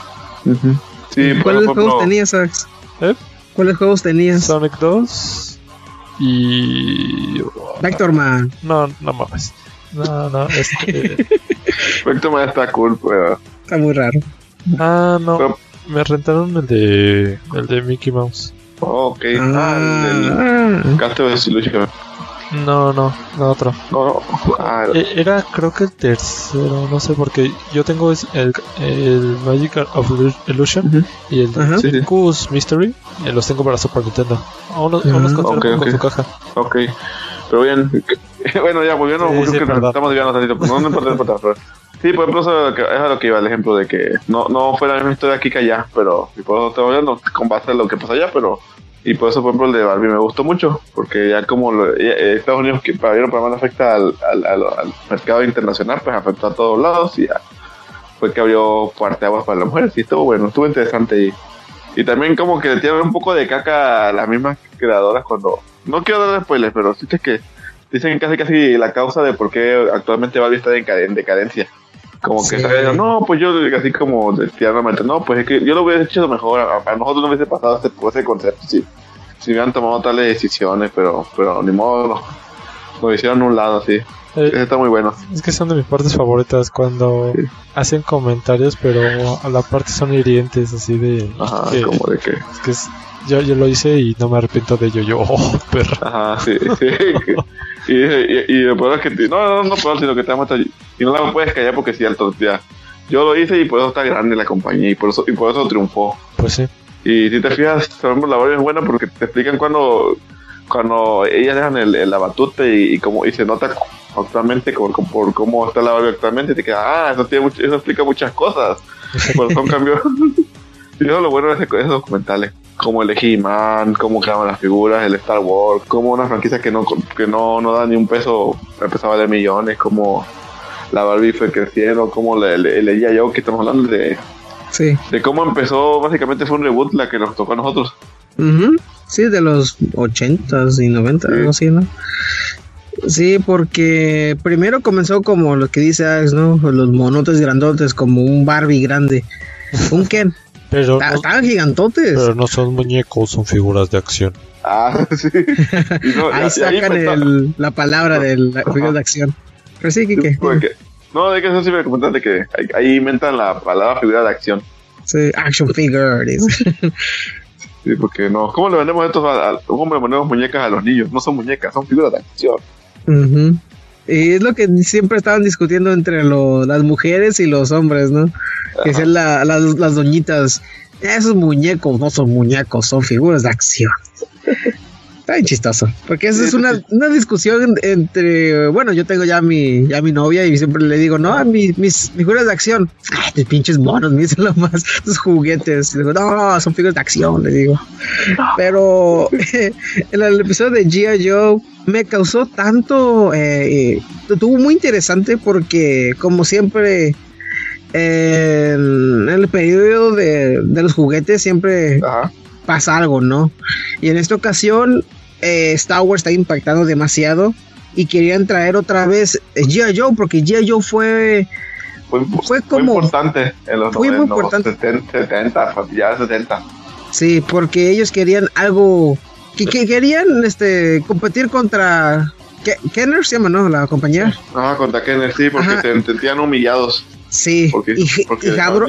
Sí, por ¿Cuáles juegos tenías, Sax? ¿Eh? ¿Cuáles juegos tenías? Sonic 2 y... Vector Man. No, no mames. No, no, este... Vector está cool, pero... Está muy raro. ah, no. Pero- Me rentaron el de... El de Mickey Mouse. Oh, ok. Ah, el, Ah, el Castle of Illusion. No, no, no otro. No, no. Ah, Eh, Era creo que el tercero, no sé, porque yo tengo es el, el Magic of Illu- Illusion Ujú. y el Ajá. Sí, sí. Circus Mystery, eh, los tengo para Super Nintendo. Aún los, Ah, aún los conservo ok, con su caja. ok. Pero bien, bueno, ya volviendo, Sí, sí, que estamos desviando tantito, pero no, no importa, no importa, pero- Sí, por ejemplo, eso es a lo que- iba el ejemplo de que no, no fue la misma historia aquí que allá, pero y por eso estamos hablando con base a lo que pasa allá, pero y por eso, por ejemplo, el de Barbie me gustó mucho, porque ya como eh, Estados Unidos, que para bien para afecta al, al, al, mercado internacional, pues afectó a todos lados y fue que abrió parteaguas para las mujeres y estuvo bueno, estuvo interesante y, y también como que le tiran un poco de caca a las mismas creadoras cuando, no quiero dar spoilers, pero sí es que dicen casi casi la causa de por qué actualmente Barbie está en decaden- decadencia. Como que Sí. no, pues yo así como de tiernamente, no, pues es que yo lo hubiera hecho mejor, a, a nosotros no hubiese pasado ese, ese concepto, si, si hubieran tomado tales decisiones, pero, pero ni modo, no, lo hicieron a un lado así. Eh, está muy bueno. es que son de mis partes favoritas cuando Sí. hacen comentarios, pero a la parte son hirientes, así de. Ajá, que, como de que, es que es- yo, yo lo hice y no me arrepiento de ello. Yo, oh, perra. ajá, sí, sí. y, y, y lo peor es que, no, no, no, peor, sino que te amas y no la puedes callar porque es cierto, ya. Yo lo hice y por eso está grande la compañía y por eso, y por eso triunfó. Pues sí. Y si te fijas, por ejemplo, la Barbie es buena porque te explican cuando, cuando ellas dejan el, el- la batuta y, y, como, y se nota actualmente por, por cómo está la Barbie actualmente, te queda, ah, eso, tiene mucho- eso explica muchas cosas. Por eso cambió. y eso es lo bueno de esos documentales. Como el He-Man, cómo creaban las figuras, el Star Wars, como una franquicia que no, que no, no da ni un peso, empezaba de millones, como la Barbie fue creciendo, como el, el G.I. Joe que estamos hablando de, Sí. de cómo empezó, básicamente fue un reboot la que nos tocó a nosotros. Sí, de los 80s y 90, Sí. algo así, ¿no? Sí, porque primero comenzó como lo que dice Alex, ¿no? Los monotes grandotes, como un Barbie grande. Un Ken. Pero Ta- no, Estaban gigantotes. pero no son muñecos, son figuras de acción. Ah, sí. Y no, y- Ahí y sacan el- la palabra de la figura de acción. Pero sí, Kike. no, de que eso sí me comentaste que ahí, ahí inventan la palabra figura de acción. Sí, action figure. dice. Sí, porque no, ¿cómo le vendemos estos a, a- cómo le vendemos muñecas a los niños? No son muñecas, son figuras de acción. Ujú. Y es lo que siempre estaban discutiendo entre lo- las mujeres y los hombres, ¿no? Que sean la- las, las doñitas. Esos muñecos no son muñecos, son figuras de acción. Está bien chistoso. Porque esa Sí, es una, una discusión entre. Bueno, yo tengo ya mi, ya mi novia y siempre le digo, no, mi- mis figuras de acción. Ay, pinches monos, me dicen lo más, tus juguetes. Le digo, no, son figuras de acción, le digo. Pero en el episodio de G.I. Joe me causó tanto. Eh, estuvo muy interesante porque, como siempre. En el periodo de, de los juguetes siempre Ajá. pasa algo, ¿no? Y en esta ocasión eh, Star Wars está impactando demasiado y querían traer otra vez eh, G.I. Joe porque G.I. Joe fue Fue, impo- Fue fue como- importante en los, fue muy en los importante. 70, 70, ya 70. sí porque ellos querían algo que, que querían este competir contra Ke- Kenner se llama no la compañía Ajá, contra Kenner, sí, porque Ajá. se sentían humillados. sí Porque, y, porque y Hasbro,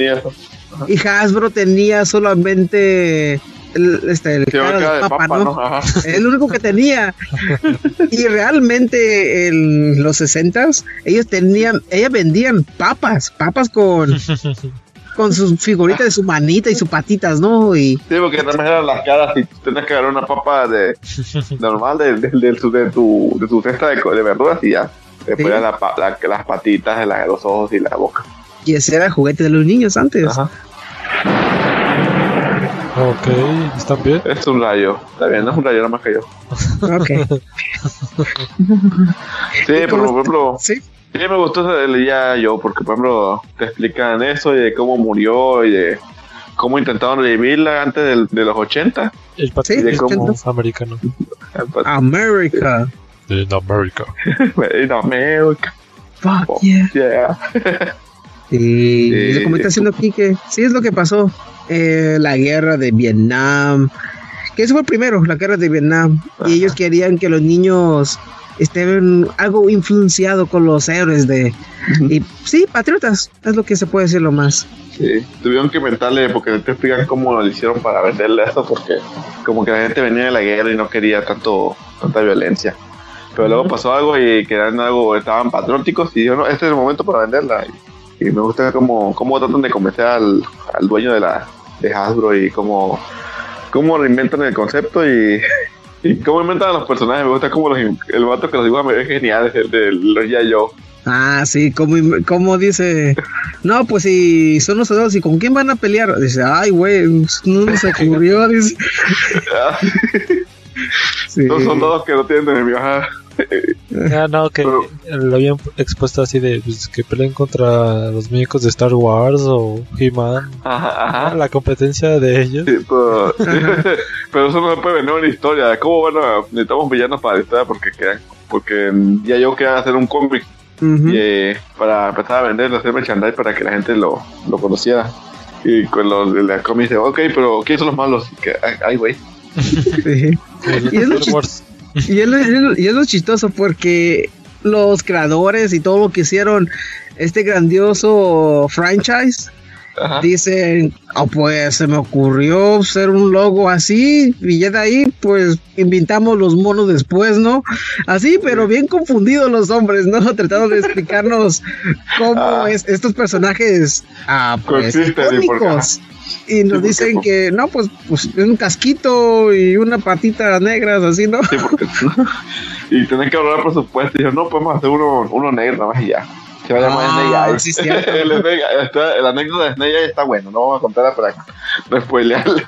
y Hasbro tenía solamente el, este, el cara cara de de papa, papa, ¿no? ¿no? Ajá. Es lo único que tenía. Y realmente en los 60 ellos tenían, ellas vendían papas, papas con, con sus figuritas de su manita y sus patitas, ¿no? Y Sí, porque más eran las caras y tenías que agarrar una papa de normal de, de, de, su- de tu, de tu cesta de, verduras y ya. Después Sí. la la- las patitas, de la- los ojos y la boca. y ese era el juguete de los niños antes. Ajá. Ok, ¿están bien? Es un rayo. Está bien, no es un rayo, nada más que yo. Ok. Sí, pero por ejemplo, Sí. sí me gustó el ya yo, porque por ejemplo te explican eso y de cómo murió y de cómo intentaron revivirla antes del- de los 80. El Sí, patriotismo entiendo. americano. America. En América. En América. Fuck Oh, yeah. yeah. Y Sí. lo comenta haciendo aquí que sí es lo que pasó. Eh, la guerra de Vietnam. Que eso fue primero, la guerra de Vietnam. Ajá. Y ellos querían que los niños estén algo influenciados con los héroes de... Y sí, patriotas, es lo que se puede decir lo más. Sí, tuvieron que inventarle, porque te explican cómo lo hicieron para venderle eso, porque como que la gente venía de la guerra y no quería tanto tanta violencia. Pero luego pasó algo y que eran algo, estaban patrióticos y yo no, este es el momento para venderla. Y, y me gusta cómo, cómo tratan de convencer al, al dueño de la de Hasbro y cómo, cómo reinventan el concepto y, Y cómo inventan los personajes, me gusta como los, el vato que los dibuja es genial, es el de los ya yo. Ah, sí, como, como dice, no, pues si son los soldados, ¿y con quién van a pelear? Dice, ay, güey, no se ocurrió, dice. Sí. Son soldados que no tienen enemigos. Ah, no, que Pero- lo habían expuesto así de pues, que peleen contra los muñecos de Star Wars o He-Man. Ajá, ajá. La competencia de ellos. Sí, pero, pero eso no puede venir en una historia. ¿Cómo bueno necesitamos villanos para la historia? Porque quedan, porque ya yo quería hacer un cómic Ujú. y, eh, para empezar a venderlo, hacer merchandise para que la gente lo, lo conociera. Y con los de la cómic dice, ok, pero ¿quiénes son los malos? Y que, ay, güey. Sí. Y es Star Wars. Y es, lo, y es chistoso porque los creadores y todo lo que hicieron este grandioso franchise Ajá. dicen, oh, pues se me ocurrió ser un logo así y ya de ahí pues inventamos los monos después, ¿no? Así, pero bien confundidos los hombres, ¿no? Tratando de explicarnos cómo Ah. es, estos personajes ah, pues, icónicos. Y nos porque- dicen que no, pues, pues un casquito y una patita negras, así, ¿no? Sí, porque, y tenés que ahorrar presupuesto. Y yo, no, podemos hacer uno, uno negro nada más y ya. Se va a llamar Ah, Snake sí, el, el anécdota de Snake está bueno, no vamos a contarla para no spoilearle.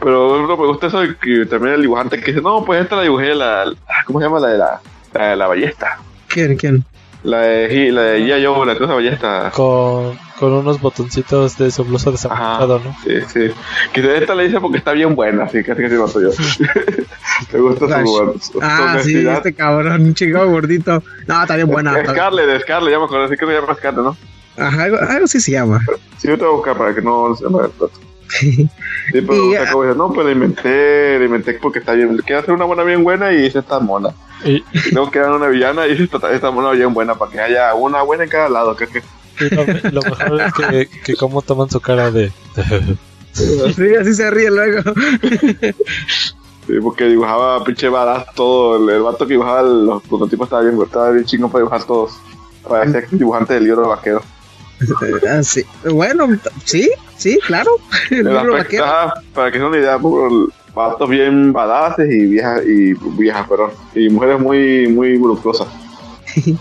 Pero no me gusta eso de que también el dibujante que dice, no, pues esta la dibujé, la, la- ¿cómo se llama? La de la, la, de la ballesta. ¿Quién? ¿Quién? La de, la de G.I. Joe, la cosa ballesta. Con, con unos botoncitos de su blusa desapartado, ¿no? Sí, sí. Que de esta le dice porque está bien buena, así que así que sí lo soy yo. Me gusta su, su Ah, sí, este cabrón, un chingado gordito. No, está bien buena. está- Scarlett, Scarlett, ya me acuerdo, así que se llama Scarlett, ¿no? Ajá, algo, algo sí se llama. Sí, yo te voy a buscar para que no se me Sí, pero Y, o sea, como dices, no, pues la inventé, la inventé porque está bien. Quiero hacer una buena bien buena y dice está mona. Y, luego quedan una villana y esta, esta mona bien buena para que haya una buena en cada lado. Que, que, lo, lo mejor es que, que cómo toman su cara de... Sí, así se ríe luego. sí, porque dibujaba pinche badass todo. El, el vato que dibujaba los prototipos estaba bien, estaba bien chingón para dibujar todos. Parecía dibujante del libro de vaquero. Ah, sí. Bueno, sí, sí, claro. El El libro aspecto, vaquero. ajá, para que sea una idea, por vatos bien badasses y viejas, y viejas, perdón, y mujeres muy, muy voluptuosas.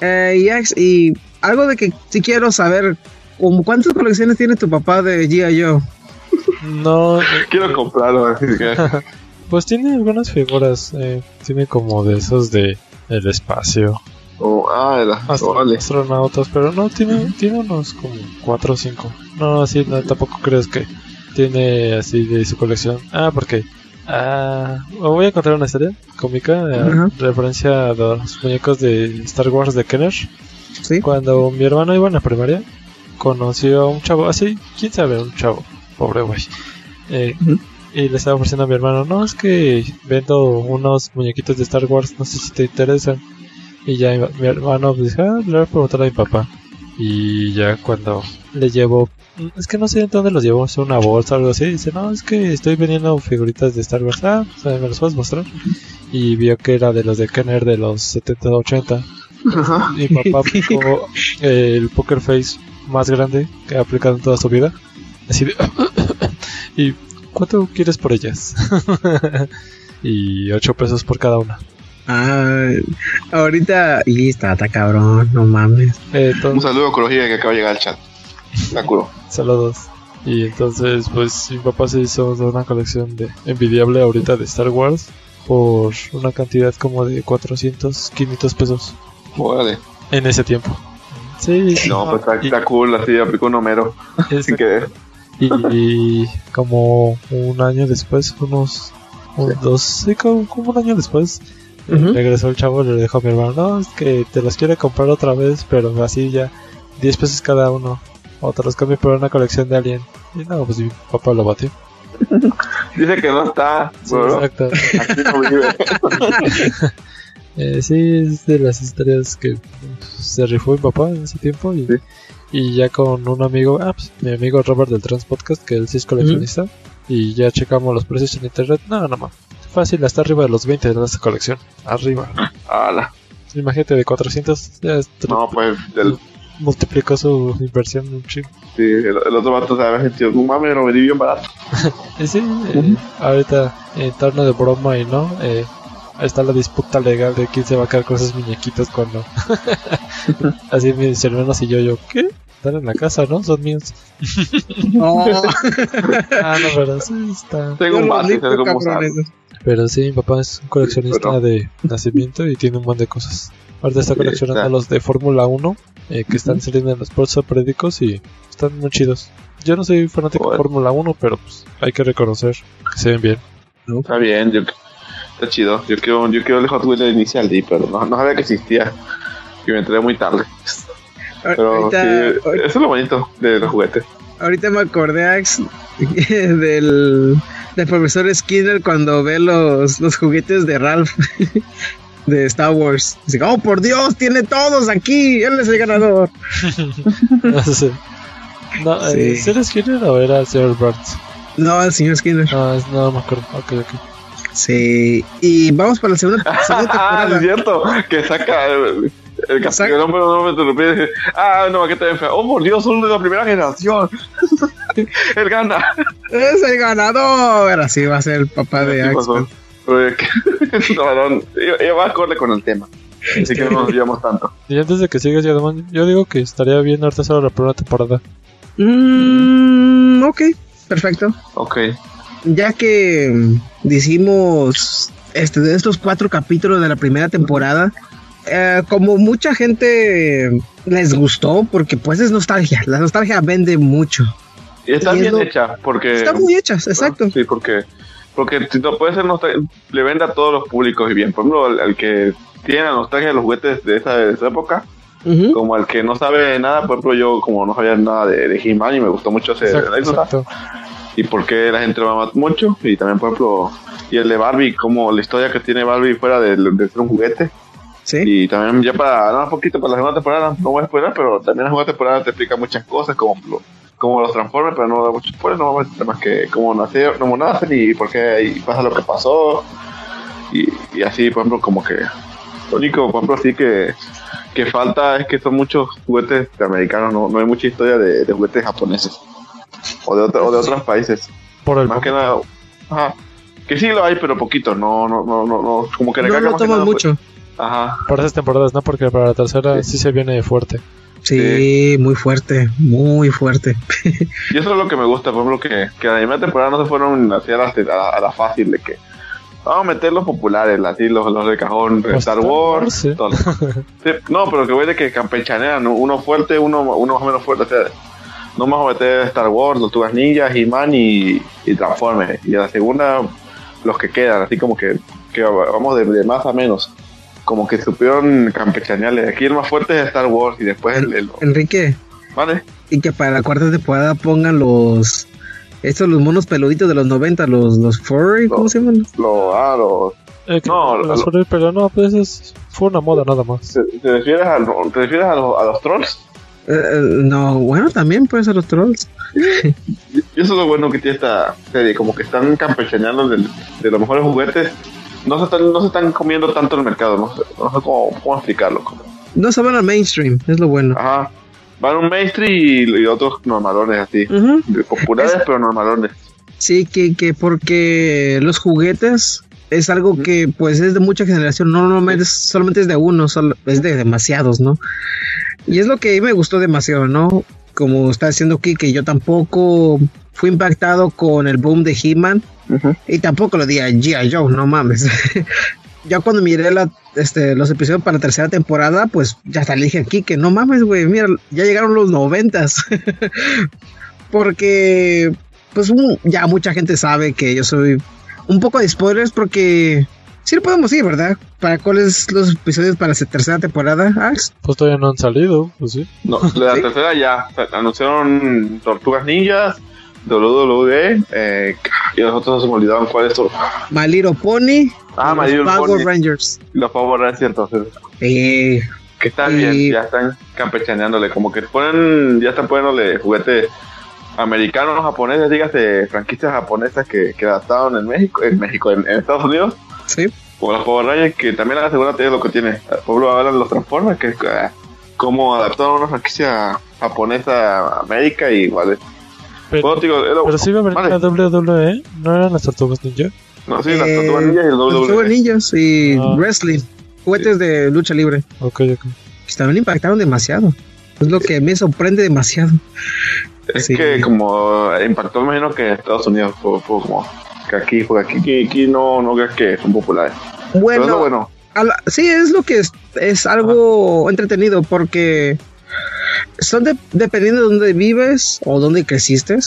Eh, y, algo de que sí quiero saber, como ¿cuántas colecciones tiene tu papá de G.I. Joe? No, eh, Quiero comprarlo, así que pues tiene algunas figuras. eh, tiene como de esos de el espacio. Oh, ah, era. Astro- Vale. astronautas, pero no, tiene, tiene unos como 4 o 5. No, así no, tampoco crees que tiene así de su colección. Ah, porque. Ah, voy a contar una historia cómica eh, referencia a los muñecos de Star Wars de Kenner. Sí. Cuando mi hermano iba en la primaria, conoció a un chavo, así, quién sabe, un chavo, pobre güey. Eh. Y le estaba ofreciendo a mi hermano, no, es que vendo unos muñequitos de Star Wars, no sé si te interesan. Y ya mi, hermano pues, dijo, ah, le voy a preguntar a mi papá. Y ya cuando le llevo, es que no sé dónde los llevo, es una bolsa o algo así. Dice, no, es que estoy vendiendo figuritas de Star Wars. Ah, o sea, ¿me los puedes mostrar? Y vio que era de los de Kenner de los 70 80. Mi papá aplicó el poker face más grande que ha aplicado en toda su vida. Así de. ¿Y cuánto quieres por ellas? y 8 pesos por cada una. Ah, ahorita. Y está, está cabrón, no mames. Eh, Un saludo a Ecología que acaba de llegar al chat. Saludos. saludos. Y entonces, pues mi papá se hizo una colección de envidiable ahorita de Star Wars por una cantidad como de 400, 500 pesos Órale. en ese tiempo. Sí, No, pues está, cool, así aplicó un Homero. Sin que Y como un año después, unos un, dos, sí, como, como un año después, regresó el chavo y le dijo a mi hermano, no, es que te los quiere comprar otra vez, pero así ya, 10 pesos cada uno, o te los cambio por una colección de Alien. Y no, pues mi papá lo batió. dice que no está, Sí, pero exacto. aquí no vive. Eh, sí, es de las historias que pues, se rifó mi papá en ese tiempo y, Sí. y ya con un amigo, ah, pues, mi amigo Robert del Trans Podcast, que él sí es coleccionista, y ya checamos los precios en internet. No, no, no. Fácil, hasta arriba de los 20 de esa colección. Arriba. Imagínate de 400. Ya es tri- No, pues multiplicó su inversión un chingo. Sí, el, el otro vato se había sentido, no mames, lo vendí bien barato. Y sí, eh, ahorita en torno de broma y no, eh, está la disputa legal de quién se va a quedar con esos muñequitos cuando. Así mis hermanos y yo, yo, ¿qué? Están en la casa, ¿no? Son míos. No, Ah, no, pero sí está. Tengo un base, tengo cabrones. Pero sí, mi papá es un coleccionista Pero- de nacimiento y tiene un montón de cosas. Ahorita está Sí, coleccionando está. los de Fórmula 1 eh, que están saliendo en los puestos periódicos y están muy chidos. Yo no soy fanático de. Fórmula 1, pero pues hay que reconocer que se ven bien. Está bien, yo, está chido. Yo quiero, yo quiero el Hot Wheels inicial D, pero no, no sabía que existía. Y me enteré muy tarde. Pero ahorita, sí, ahorita- eso es lo bonito de los juguetes. ahorita me acordé Ax, del, del profesor Skinner cuando ve los, los juguetes de Ralph de Star Wars. Dice, oh por Dios, tiene todos aquí, él es el ganador. no, sé. no eh, Sí. ¿sí era Skinner o era el señor Burns? No, el señor Skinner. No, es, no me acuerdo. Ok, ok. Sí, y vamos para la segunda, segunda Ah, es temporada. cierto, que saca el, el castillo, no, no me interrumpí. Ah, no, que te fea. Oh, por Dios, son de la primera generación. Él gana. Es el ganador. Así va a ser el papá de Sí Ax. pasó. Pero es que- no, no, yo, yo voy acorde con el tema. Así que no nos llevamos tanto. Y antes de que sigas, yo digo que estaría bien ahorita solo la primera temporada. Mm, ok, perfecto. Ok. Ya que decimos este, de estos cuatro capítulos de la primera temporada, eh, como mucha gente les gustó, porque pues es nostalgia. La nostalgia vende mucho. Y está Y es bien lo- hecha, porque... Están muy hechas, exacto. Sí, porque, porque si no puede ser le vende a todos los públicos y bien. Por ejemplo, al, al que tiene la nostalgia de los juguetes de esa, de esa época, como al que no sabe nada, por ejemplo, yo como no sabía nada de, de He-Man y me gustó mucho ese Exacto, exacto. Y por qué la gente lo ama mucho, y también, por ejemplo, y el de Barbie, como la historia que tiene Barbie fuera de, de ser un juguete, Sí. y también ya para, nada, un poquito para la segunda temporada, no voy a spoiler, pero también la segunda temporada te explica muchas cosas, como, como los Transformers, pero no da mucho spoiler, no vamos a más que cómo nacieron, cómo nacen y por qué pasa lo que pasó, y, y así, por ejemplo, como que, lo único, por ejemplo, sí que, que falta es que son muchos juguetes americanos, no, no hay mucha historia de, de juguetes japoneses, o de, otro- o de otros países. Por el Más que nada, ajá. Que sí lo hay, pero poquito, no, no, no, no, no como que No toman nada, pues, mucho. Ajá. Por esas temporadas, ¿no? Porque para la tercera sí, se viene fuerte. Sí, muy fuerte, muy fuerte. Y eso es lo que me gusta, por ejemplo, que, que la primera temporada no se fueron así a la, a a la fácil de que vamos a meter los populares, así los, los de cajón, Pues Star Star Wars, Wars, sí. todo. Sí, no, pero que voy de que campechanean, ¿no? uno fuerte, uno, uno más o menos fuerte, o sea, no a meter Star Wars, Tortugas Ninjas, He-Man y, y Transformers. Y a la segunda, los que quedan, así como que, que vamos de, de más a menos. Como que supieron campechanearle. Aquí el más fuerte es Star Wars y después el, el- Enrique, ¿Vale? y que para la cuarta temporada pongan los. Estos, los monos peluditos de los 90, los, los furry, ¿cómo Los- se llaman? Ah, Eh, que- No, las lo- Furry, pero no, pues es, fue una moda nada más. ¿te, te refieres, a, ¿te refieres a, los, a los trolls? Eh, eh, no, bueno, también puede ser los trolls. Y eso es lo bueno que tiene esta serie, como que están campechaneando de, los mejores juguetes. No se, están, no se están comiendo tanto el mercado, no sé, no sé cómo, cómo explicarlo. No se van al mainstream, es lo bueno. Ajá. Van un mainstream y, y otros normalones así. Ujú. Populares Es- pero normalones. Sí, que, que porque los juguetes es algo que pues es de mucha generación, no es- solamente es de uno, solo- es de demasiados, ¿no? Y es lo que a me gustó demasiado, ¿no? Como está diciendo que yo tampoco fui impactado con el boom de He-Man y tampoco lo di a G.I. Joe, no mames. ya cuando miré la, este, los episodios para la tercera temporada, pues ya hasta le dije aquí que no mames, güey, mira, ya llegaron los noventas. porque, pues ya mucha gente sabe que yo soy un poco de spoilers porque sí lo podemos ir, ¿verdad? ¿Para cuáles los episodios para la tercera temporada, Ax? Pues todavía no han salido, pues sí. No, la ¿Sí? tercera ya. o sea, anunciaron Tortugas Ninjas, WWE, eh, y los otros se me olvidaron cuáles son. My Little Pony Ah, My los Little Power Pony. Rangers. Los Power Rangers, sí. Eh, Que están bien, ya están campechaneándole, como que ponen, ya están poniéndole juguetes americanos, japoneses, dígase, franquicias japonesas que, que adaptaron en México, en México, en, en Estados Unidos, sí. como los Power Rangers, que también la segunda tiene lo que tiene. Al pueblo hablan los Transformers, que es, ah, cómo adaptaron una franquicia japonesa a América y vale. Pero, Bueno, digo, era- pero sí iba a venir vale. la WWE, ¿no eran las tortugas ninja? No, sí, las Eh, tortugas ninjas y el WWE. Tortugas Ninjas y Ah. wrestling, juguetes de lucha libre. Ok, ok. Que también impactaron demasiado. Es lo que me sorprende demasiado. Es Sí. que como impactó, me imagino que en Estados Unidos fue, fue como que aquí, porque aquí, aquí, aquí no, no crees que son populares. Pero Bueno, bueno, la- sí, es lo que es, es algo entretenido porque son de- dependiendo de dónde vives o dónde creciste.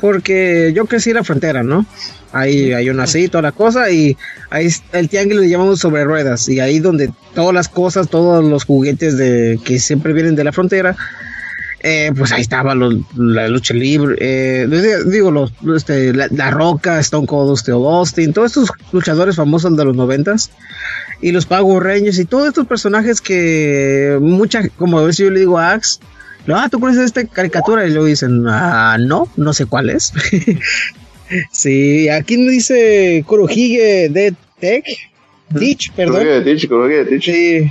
Porque yo crecí en la frontera, ¿no? Ahí, ahí yo nací, toda la cosa, y ahí el tianguis lo llamamos sobre ruedas, y ahí donde todas las cosas, todos los juguetes de que siempre vienen de la frontera, eh, pues ahí estaba los- la lucha libre, eh, digo, los, este, la, La Roca, Stone Cold, este, Austin, todos estos luchadores famosos de los noventas, y los Power Rangers, y todos estos personajes que mucha, como a veces yo le digo a Axe, ah, ¿tú conoces esta caricatura? Y luego dicen, ah, no, no sé cuál es. sí, aquí me dice Kurohige de Tech, Ditch, perdón. que de creo que de Teach. Sí.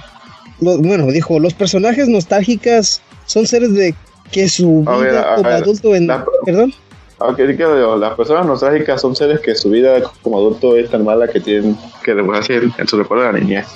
Lo- bueno, dijo, los personajes nostálgicas son seres de que su vida ver, como ver, adulto en... la- Perdón. Aunque digo, las personas nostálgicas son seres que su vida como adulto es tan mala que tienen que recordar en su recuerdo de la niñez.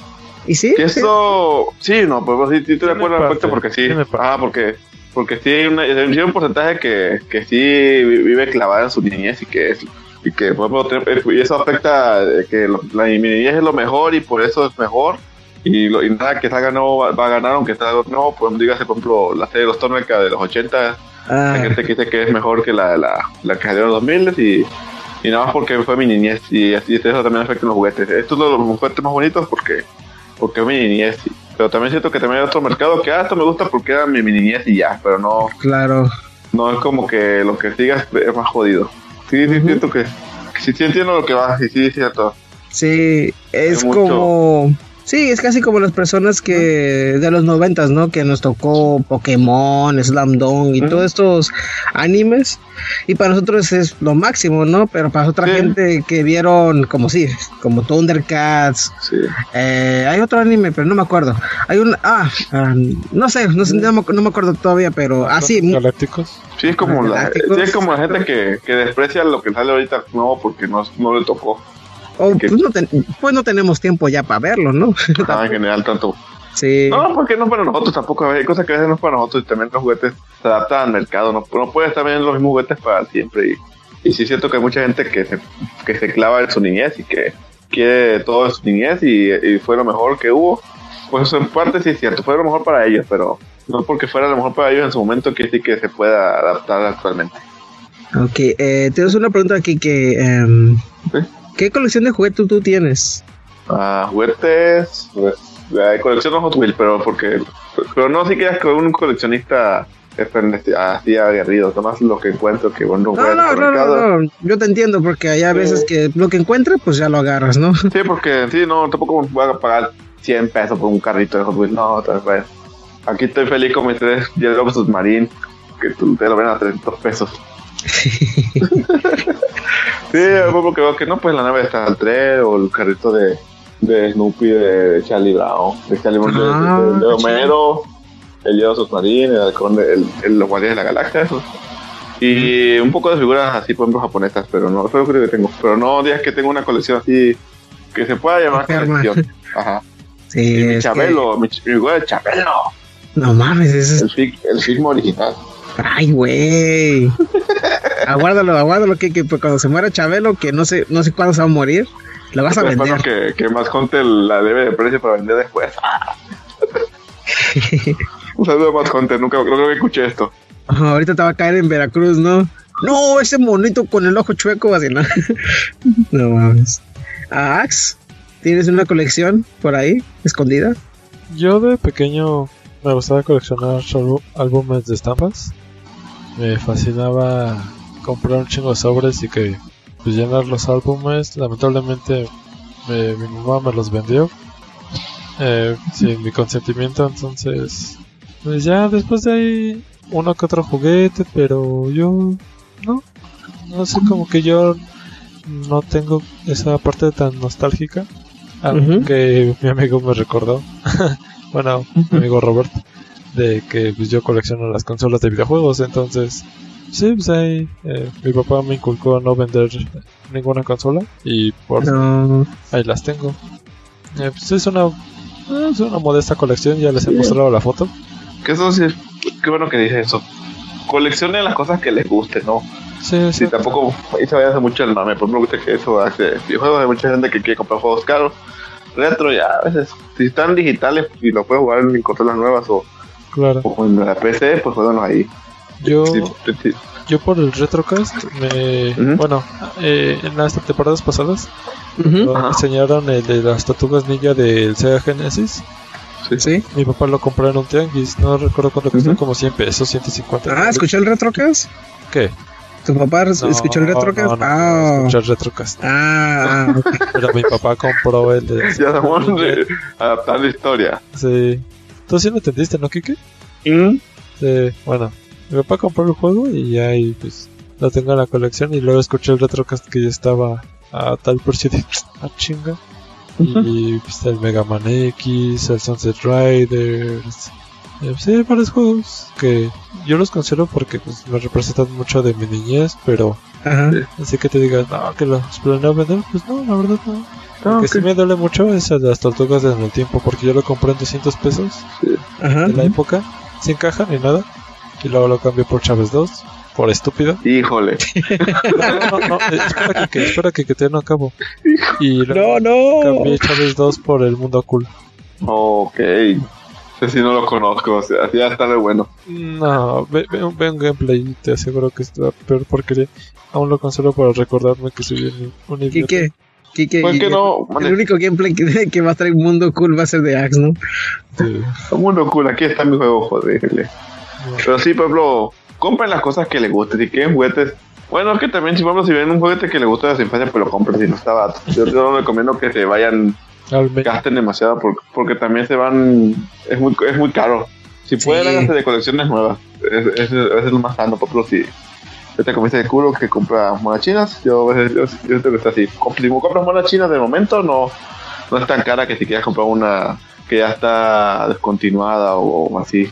¿Y sí? Que eso, sí, no, pues sí, sí estoy de Tiene acuerdo al parte, respecto porque sí. Ah, porque, porque sí hay, una, hay un porcentaje que, que sí vi- vive clavada en su niñez y que es, y que por ejemplo, te- y eso afecta que lo- la mi niñez es lo mejor y por eso es mejor. Y, lo- y nada que salga nuevo va, va a ganar, aunque salga nuevo. Pues dígase, por ejemplo, la serie de los Tormeca de los 80 Ah, hay gente que dice que es mejor que la, la, la que salió en los 2000 y, y nada más porque fue mi niñez y así eso también afecta en los juguetes. Esto es uno de los juguetes más bonitos porque, porque es mi niñez. Pero también siento que también hay otro mercado que, ah, esto me gusta porque era mi, mi niñez y ya, pero no, claro. no es como que lo que sigas es más jodido. Sí, sí, Ujú. siento que, sí, sí entiendo lo que va, sí, sí, es cierto. Sí, es Hay mucho. Sí, es casi como las personas que de los noventas, ¿no? Que nos tocó Pokémon, Slam Dunk y todos estos animes. Y para nosotros es lo máximo, ¿no? Pero para otra Sí. gente que vieron como sí, como Thundercats, Sí. Eh, hay otro anime, pero no me acuerdo. Hay un. Ah, ah, no sé, no, sé, no me, no me acuerdo todavía, pero. Ah, sí. mu- Galácticos. Sí, es como la, sí, es como la gente que, que desprecia lo que sale ahorita nuevo porque no, no le tocó. O, pues, no ten- pues no tenemos tiempo ya para verlo, ¿no? Ah, en general, tanto sí. No, porque no es para nosotros tampoco. Hay cosas que a veces no es para nosotros y también los juguetes se adaptan al mercado. No, no puedes estar viendo los mismos juguetes para siempre. Y, y sí siento que hay mucha gente que se, que se clava en su niñez y que quiere todo de su niñez y, y fue lo mejor que hubo. Pues en parte sí es cierto, fue lo mejor para ellos, pero no porque fuera lo mejor para ellos en su momento que sí que se pueda adaptar actualmente. Ok, eh, tienes una pregunta aquí que. em, Sí. ¿Qué colección de juguetes tú tienes? Ah, juguetes, pues, eh, colecciono Hot Wheels, pero porque, pero no si quieras que un coleccionista así aguerrido, nomás lo que encuentro que bueno, No, no, no, no, no, yo te entiendo, porque hay a veces que lo que encuentres, pues ya lo agarras, ¿no? Sí, porque sí, no, tampoco voy a pagar 100 pesos por un carrito de Hot Wheels, no, otra vez. Aquí estoy feliz con mis tres Yellow Submarine, que tú te lo ven a 300 pesos. Sí, porque veo que no, pues la nave de Star Trek o el carrito de, de Snoopy de Charlie Brown, de Charlie Brown, de- Ah, de, de, qué Homero, el Yellow Submarine, el halcón de el, el- los guardianes de la galaxia, esos. Y un poco de figuras así, por ejemplo, japonesas, pero no, eso creo que tengo. Pero no digas que tengo una colección así que se pueda llamar colección. Ajá. Sí, Y mi es que- Chabelo, mi, figura de Chabelo, no mames, ese es. el, el Figma original. Ay, güey. aguárdalo, aguárdalo que, que pues, cuando se muera Chabelo, que no sé, no sé cuándo se va a morir, lo vas a vender. que, que más conte la debe de precio para vender después. Un saludo a más conte, nunca creo que escuché esto. Ahorita te va a caer en Veracruz, ¿no? No, ese monito con el ojo chueco, así, ¿no? no mames. Ax, ¿tienes una colección por ahí, escondida? Yo de pequeño me gustaba coleccionar álbu- álbumes de estampas. Me fascinaba comprar un chingo de sobres y que pues, llenar los álbumes. Lamentablemente me- mi mamá me los vendió eh, sin mi consentimiento. Entonces, pues ya después de ahí uno que otro juguete, pero yo no, no sé, como que yo no tengo esa parte tan nostálgica. Aunque mi amigo me recordó. bueno, mi amigo Roberto. de que pues, yo colecciono las consolas de videojuegos, entonces sí, pues ahí eh, mi papá me inculcó no vender ninguna consola y por No. ahí las tengo. Eh, pues es una eh, es una modesta colección, ya les he mostrado la foto. Que eso sí, qué bueno que dices eso. Coleccionen las cosas que les gusten, ¿no? Sí, sí. Sí, tampoco ahí se vaya a hacer mucho el mame. Por ejemplo, viste que eso hace videojuegos. Hay mucha gente que quiere comprar juegos caros. Retro, ya a veces, si están digitales y lo puedes jugar en consolas nuevas o, claro. o en la PC, pues jueguenlos ahí. Yo Sí, sí, yo por el retrocast me bueno, eh, en las temporadas pasadas enseñaron el de las tortugas ninja del Sega Genesis. sí. Sí. Mi papá lo compró en un tianguis, no recuerdo cuánto costó, Ujú. como 100 pesos, 150. Ah, ¿escuchó el Retrocast? ¿Qué? ¿Tu papá No, escuchó el Retrocast? No, no, ah, no, escuché el Retrocast. ah. Pero mi papá compró el de. Ya estamos de adaptar la historia. Sí. ¿Tú sí lo entendiste, no, Kike? ¿Mm? Sí, bueno. Mi papá compró el juego y ahí, pues, lo tengo en la colección. Y luego escuché el Retrocast que ya estaba a tal precio de. a chinga. Y pues el Mega Man X, el Sunset Riders. eh, Sí, hay varios juegos que yo los considero porque pues, me representan mucho de mi niñez, pero Ajá. así que te digas, no, que los planeo vender, pues no, la verdad no. Ah, Lo que ok. sí me duele mucho es el de las tortugas en el tiempo, porque yo lo compré en 200 pesos Ajá. de la época, sin caja ni nada, y luego lo cambié por Chávez 2, por estúpido. Híjole. No, no, no, eh, espera que, que, espera que, que te no acabo. Y luego No, no. cambié Chávez 2 por el mundo cool. Ok. Ese sí no lo conozco. O sea, ya está de bueno. No, ve, ve un- ve un gameplay y te aseguro que es la peor porquería. Aún lo conservo para recordarme que soy un, un idiota. ¿Por qué y- no? El único gameplay que, que va a traer Mundo Cool va a ser de Axe, ¿no? Sí. Mundo cool. Aquí está mi juego, joder. Pero sí, por ejemplo, compren las cosas que les gusten. Si quieren juguetes. Bueno, es que también, si, por ejemplo, si ven un juguete que les gusta de su infancia, pues lo compren si no está barato. Yo, yo no recomiendo que se vayan, gasten demasiado porque, porque también se van. Es muy, es muy caro. Si Sí. pueden, háganse de colecciones nuevas. Es, es, es lo más sano, por ejemplo, si. Yo te comiste de culo que compra monas chinas. Yo, a veces- yo, yo creo que está así. Si compras monas chinas de momento, no, no es tan cara que si quieres comprar una que ya está descontinuada o, o así.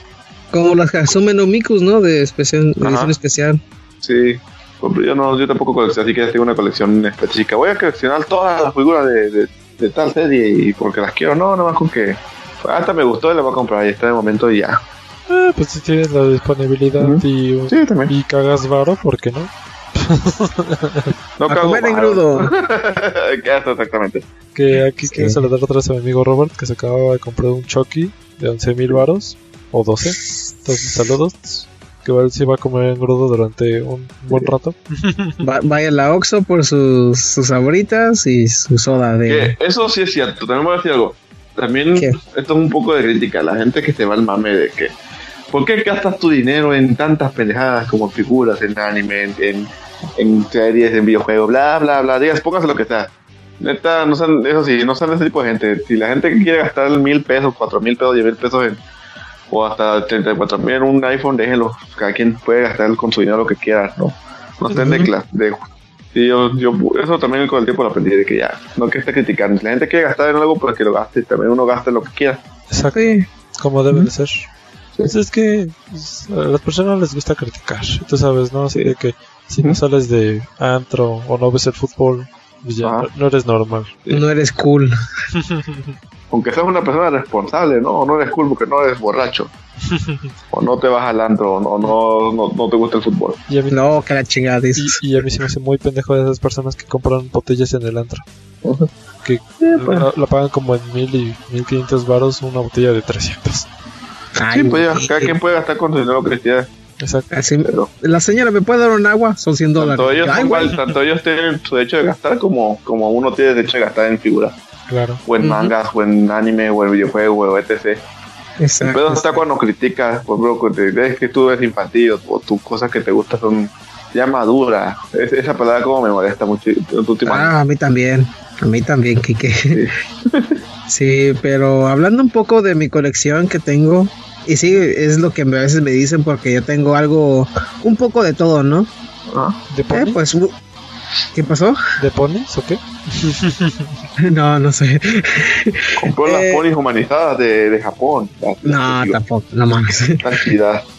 Como las Hasume no Mikus, ¿no? De especial, de edición especial. Sí, yo no, yo tampoco colecciono, así que tengo una colección específica. Voy a coleccionar todas las figuras de, de, de tal serie y porque las quiero, no, nada más con que hasta me gustó y la voy a comprar y está de momento y ya. Ah, pues si tienes la disponibilidad y, un- Sí, también. y cagas varo, ¿por qué no? No A comer engrudo. Exactamente. Que aquí Sí. quiero saludar otra vez a mi amigo Robert que se acababa de comprar un Chucky de 11 mil varos o 12. Entonces, saludos. Que él sí va a comer engrudo durante un buen rato. Va- vaya a la Oxxo por sus, sus sabritas y su soda de... Que eso sí es cierto, también voy a decir algo. También ¿Qué? esto es un poco de crítica. La gente que se va al mame de que ¿por qué gastas tu dinero en tantas pendejadas como figuras, en anime, en, en, en series, en videojuegos, bla, bla, bla? Digas, póngase lo que sea. Neta, no sean, eso sí, no sean ese tipo de gente. Si la gente que quiere gastar mil pesos, cuatro mil pesos, diez mil pesos en, o hasta 34 mil en un iPhone, déjenlo. Cada quien puede gastar con su dinero lo que quiera, ¿no? No estén de Ujú. cla- de Sí, yo, yo, eso también con el tiempo lo aprendí, de que ya, no que esté criticando. Si la gente quiere gastar en algo, pues que lo gaste, también uno gaste lo que quiera. Exacto. Sí. Como debe de ser. Pues es que pues, a las personas les gusta criticar. Tú sabes, ¿no? Así Sí. de que si no sales de antro o no ves el fútbol, pues ya no, no eres normal. No eres cool. Aunque seas una persona responsable, ¿no? O no eres cool porque no eres borracho. o no te vas al antro, o no, no, no, no te gusta el fútbol. Y a mí, No, que la chingada y, y a mí se me hace muy pendejo de esas personas que compran botellas en el antro. Que pues. la, la pagan como en mil y mil quinientos varos una botella de 300. sí, pues ya, cada quien puede gastar con su dinero que quiera. Exacto. Así, Pero la señora, ¿me puede dar un agua? Son 100 dólares. tanto ellos, Ay, son güey. igual, tanto ellos tienen su derecho de gastar como, como uno tiene derecho de gastar en figuras. Claro. O en mangas, o en anime, o en videojuegos, o etc. El Exacto. pedo está cuando criticas, por ejemplo, cuando te ves que tú eres infantil o tus cosas que te gustan son ya maduras. Es- esa palabra como me molesta mucho. Ah, a mí también. A mí también, Kike. Sí, pero hablando un poco de mi colección que tengo, y sí, es lo que a veces me dicen porque yo tengo algo, un poco de todo, ¿no? Ah, ¿De Eh, pues, ¿Qué pasó? ¿De ponis o qué? no, no sé. Compró Eh, las polis humanizadas de, de Japón. No, tampoco, no mames. Tranquilidad.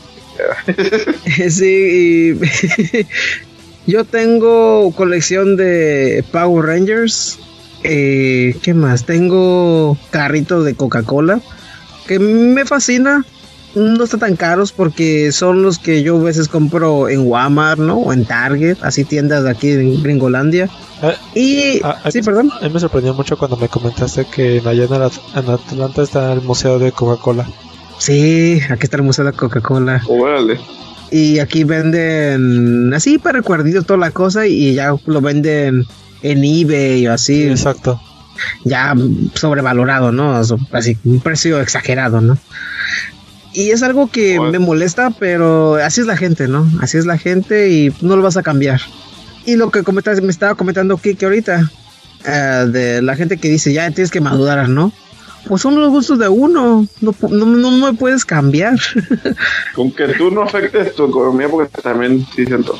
Sí, y yo tengo colección de Power Rangers. Eh, ¿Qué más? Tengo carritos de Coca-Cola que me fascina. No están tan caros porque son los que yo a veces compro en Walmart, ¿no? O en Target, así tiendas de aquí en Gringolandia. Eh, Y Ah, ah, sí, perdón. A mí me sorprendió mucho cuando me comentaste que allá en, At- en Atlanta está el museo de Coca-Cola. Sí, aquí está el Museo de la Coca-Cola. Órale. Y aquí venden así para recuerditos toda la cosa y ya lo venden en eBay o así. Exacto. ya sobrevalorado, ¿no? Así, un precio exagerado, ¿no? Y es algo que Bueno. me molesta, pero así es la gente, ¿no? Así es la gente y no lo vas a cambiar. Y lo que comentas, me estaba comentando Kike ahorita, eh, de la gente que dice, ya tienes que madurar, ¿no? Pues son los gustos de uno, no, no, no me puedes cambiar. Con que tú no afectes tu economía, porque también sí siento.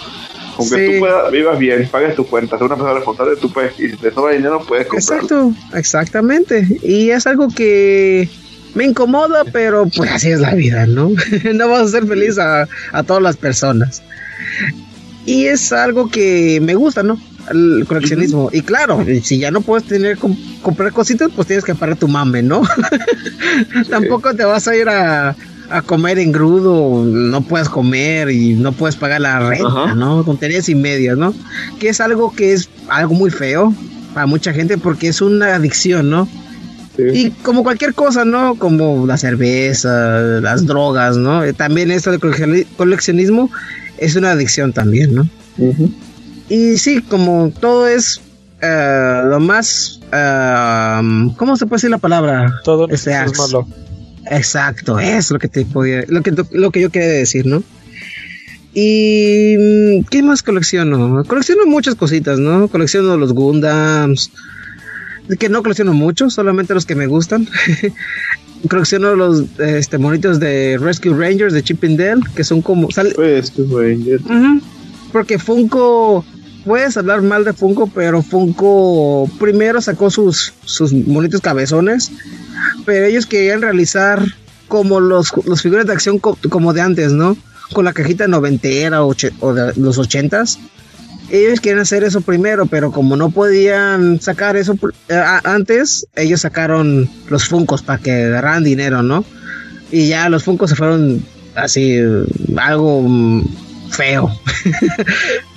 Con que Sí. tú puedas, vivas bien, pagues tus cuentas, seas una persona responsable, tú puedes, y si te sobra dinero, puedes comprarlo. Exacto, exactamente. Y es algo que me incomoda, pero pues así es la vida, ¿no? no vas a ser feliz a, a todas las personas. Y es algo que me gusta, ¿no? El coleccionismo. Y claro, si ya no puedes tener com- comprar cositas, pues tienes que parar tu mame, ¿no? Tampoco te vas a ir a, a comer en grudo, no puedes comer y no puedes pagar la renta, Ajá. ¿no? Tonterías y medias, ¿no? Que es algo que es algo muy feo para mucha gente porque es una adicción, ¿no? Sí. Y como cualquier cosa, ¿no? Como la cerveza, las drogas, ¿no? Eh, También esto de coleccioni- coleccionismo es una adicción también, ¿no? Y sí, como todo es eh, lo más... eh, ¿Cómo se puede decir la palabra? Todo Este es axe. malo. Exacto, es lo que te podía, lo que, lo que yo quería decir, ¿no? Y ¿qué más colecciono? Colecciono muchas cositas, ¿no? Colecciono los Gundams, que no colecciono mucho, solamente los que me gustan. colecciono los este monitos de Rescue Rangers de Chip and Dale, que son como sale- Pues, que Ranger. Ujú, Porque Funko, puedes hablar mal de Funko, pero Funko primero sacó sus, sus bonitos cabezones, pero ellos querían realizar como los, los figuras de acción co- como de antes, ¿no? Con la cajita noventera o, o de los ochentas. Ellos querían hacer eso primero, pero como no podían sacar eso eh, antes, ellos sacaron los Funkos para que agarraran dinero, ¿no? Y ya los Funkos se fueron así, algo mm, feo.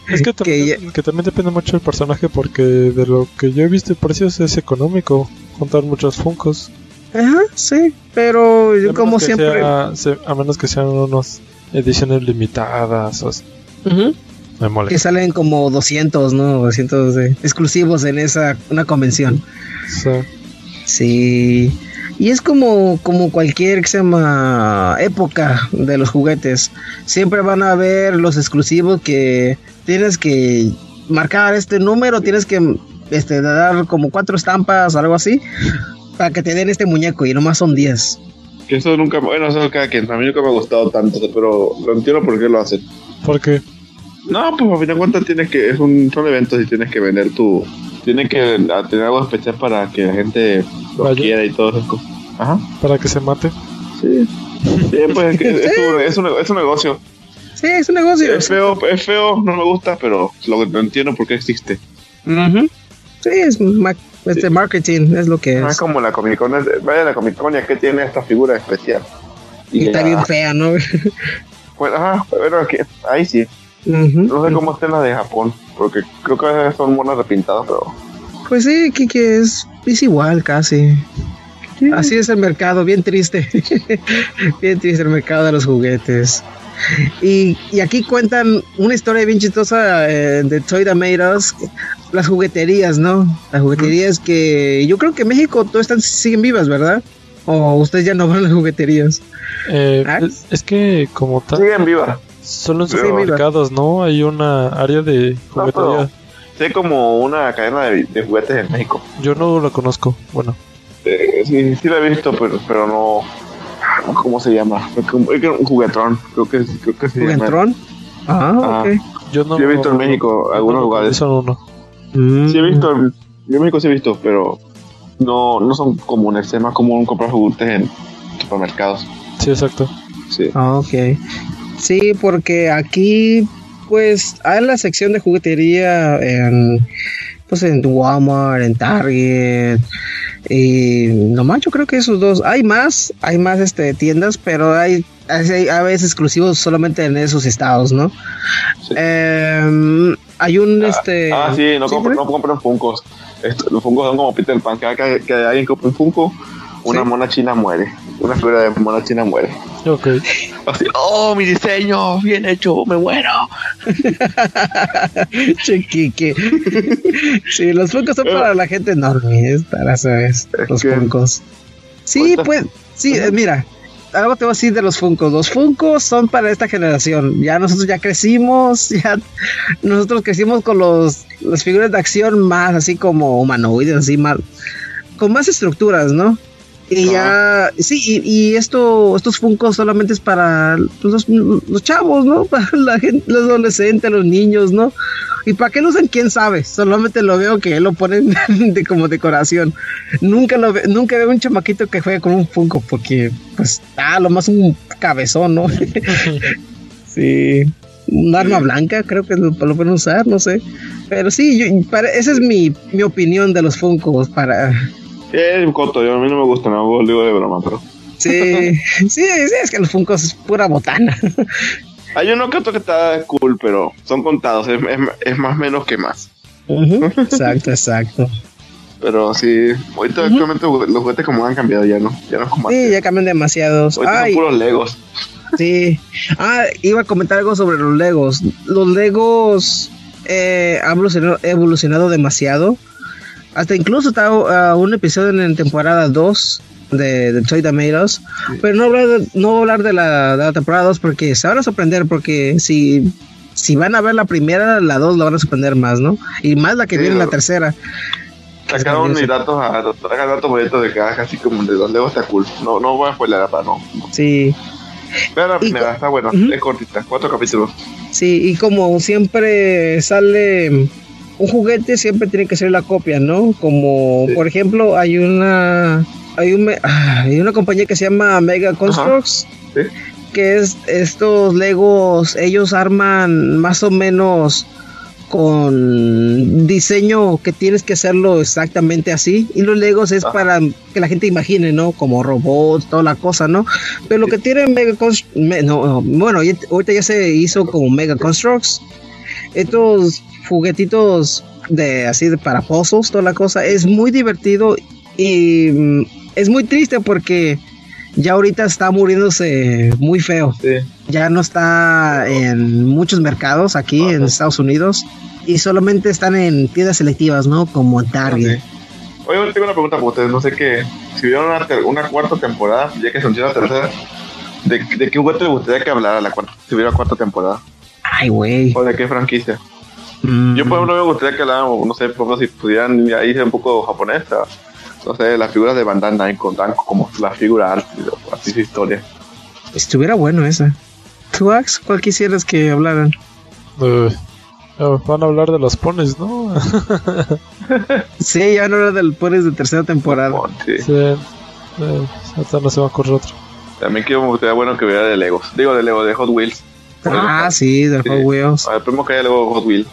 Es que también, que también depende mucho del personaje porque de lo que yo he visto el precio es económico juntar muchos funcos. Ajá, sí, pero yo como siempre... sea- a menos que sean unas ediciones limitadas. o sea, Ujú, me que salen como 200, ¿no? 200 de- exclusivos en esa una convención. Sí. Sí. Y es como, como cualquier que se llama época de los juguetes. Siempre van a haber los exclusivos que tienes que marcar este número, tienes que este, dar como cuatro estampas o algo así para que te den este muñeco y nomás son 10. Que eso nunca, bueno, eso es cada quien. A mí nunca me ha gustado tanto, pero lo entiendo por qué lo hacen. Porque No, pues a fin de cuentas tienes que, es un, son eventos y tienes que vender tu, tienes que a- tener algo especial para que la gente lo Vaya. quiera y todo eso. Ajá. para que se mate. Sí. Sí, pues es, que es, un, es, un, es un negocio. Sí, es un negocio. Es feo, es feo, no me gusta, pero lo, lo entiendo por qué existe. Ujú. Sí, es ma- este marketing, es lo que No es. es como la Comic Con, es- vaya la Comic Con y es que tiene esta figura especial. Y está ya- bien fea, ¿no? Pues, ajá, pero aquí- ahí sí. No sé cómo estén las de Japón, porque creo que son monas repintadas, pero. Pues sí, que, que es, es igual casi. Así es el mercado, bien triste. bien triste el mercado de los juguetes. Y, y aquí cuentan una historia bien chistosa eh, de Toy Us, las jugueterías, ¿no? Las jugueterías que yo creo que en México todas están, siguen vivas, ¿verdad? O ustedes ya no van a las jugueterías. Eh, ¿Ah? es, es que como tal, Siguen vivas. Solo en supermercados, ¿no? Hay una área de No, juguetería. pero sé como una cadena de, de juguetes en México. Yo no la conozco. Bueno, Eh, sí, sí la he visto, pero, pero no. ¿Cómo se llama? Un, juguetrón. Creo que, creo que se llama. ¿Juguetrón? Ah, Ah. ok. Yo no. Yo he visto en México algunos lugares. Son uno. Mm. Sí he visto, yo en México sí he visto, pero no, no son comunes. Es más común comprar juguetes en supermercados. Sí, exacto. Sí. Ah, ok. Sí, porque aquí, pues, hay la sección de juguetería en, pues, en Walmart, en Target, y nomás yo creo que esos dos. Hay más, hay más este, tiendas, pero hay, hay a veces exclusivos solamente en esos estados, ¿no? Sí. Em, hay un, este... Ah, sí, no, ¿sí? no compren Funkos. Esto- los Funkos son como Peter Pan. Cada que, que alguien compra un Funko, una Sí. mona china muere. Una figura de mona china muere. Ok. Así, oh, mi diseño, bien hecho, me muero. Chiquique. sí, los Funkos son para la gente enorme, es para sabes, Es los que- Funkos. Sí, pues, sí, eh, mira, algo te voy a decir de los Funkos. Los Funkos son para esta generación. Ya nosotros ya crecimos, ya nosotros crecimos con los las figuras de acción más así como humanoides, así más con más estructuras, ¿no? Y ya, sí, y, y esto, estos Funkos solamente es para los, los chavos, ¿no? Para la gente, los adolescentes, los niños, ¿no? ¿Y para qué lo usan? ¿Quién sabe? Solamente lo veo que lo ponen de, como decoración. Nunca lo ve, nunca veo un chamaquito que juegue con un Funko porque, pues, ah, lo más un cabezón, ¿no? sí. Un arma blanca, creo que lo, lo pueden usar, no sé. Pero sí, yo- para, esa es mi, mi opinión de los Funkos. Para, Es coto, yo, a mí no me gusta, no digo de broma, pero. sí, sí, sí, es que los Funkos es pura botana. Hay uno que otro que está cool, pero son contados, es, es, es más menos que más. Exacto, exacto. Pero sí, ahorita actualmente los juguetes como han cambiado ya, ¿no? Ya no es como Sí, antes. ya cambian demasiados. Ahorita Ay, son puros Legos. Sí. Ah, iba a comentar algo sobre los Legos. Los Legos eh, han evolucionado, evolucionado demasiado. Hasta incluso está ah, un episodio en, en temporada 2 de, de Toy Tomatoes. Pero no, hablar de- no voy a hablar de la, de la temporada 2 porque se van a sorprender. Porque si, si van a ver la primera, la 2 la van a sorprender más, ¿no? Y más la que Sí, viene en la tercera. Sacaron grandioso. mis datos a sacan datos bonitos de cada casi como de los Legos está cool. No, no voy a spoiler para no. Sí. Vean la primera, está buena, Ujú. es cortita, cuatro capítulos. Sí, y como siempre sale un juguete, siempre tiene que ser la copia, ¿no? Como Sí. por ejemplo, hay una hay, un, ah, hay una compañía que se llama Mega Constructs, Sí. que es estos Legos, ellos arman más o menos con diseño que tienes que hacerlo exactamente así y los Legos es Ajá. para que la gente imagine, ¿no? Como robots, toda la cosa, ¿no? Pero lo que tiene Mega no, no, bueno, ahorita ya se hizo como Mega Constructs. Estos juguetitos de así de para pozos, toda la cosa, es muy divertido y mm, es muy triste porque ya ahorita está muriéndose muy feo. Sí. Ya no está en muchos mercados aquí en. Estados Unidos y solamente están en tiendas selectivas, ¿no? Como en Target. Ok. Oye, tengo una pregunta para ustedes. No sé qué. Si una, ter- una cuarta temporada, ya que se anunció la tercera, ¿de, ¿de qué juguete les gustaría que hablara la cuarta, si hubiera cuarta temporada? Ay, güey. ¿O de qué franquicia? Mm. Yo, por ejemplo, me gustaría que hablaran, no sé, por ejemplo, si pudieran irse un poco japonés, a, no sé, las figuras de Bandai Namco, Namco, como la figura arte, así su historia. Estuviera bueno esa. ¿Tú, Ax, cuál quisieras que hablaran? Eh, van a hablar de los pones, ¿no? Sí, ya no era del Pones de tercera temporada. Sí. sí. Eh, no se me ocurre otro. También quiero, me gustaría bueno que hubiera de Legos. Digo, de Lego, de Hot Wheels. Ah, sí, del Sí. Hot Wheels. A ver, primero que haya Lego Hot Wheels.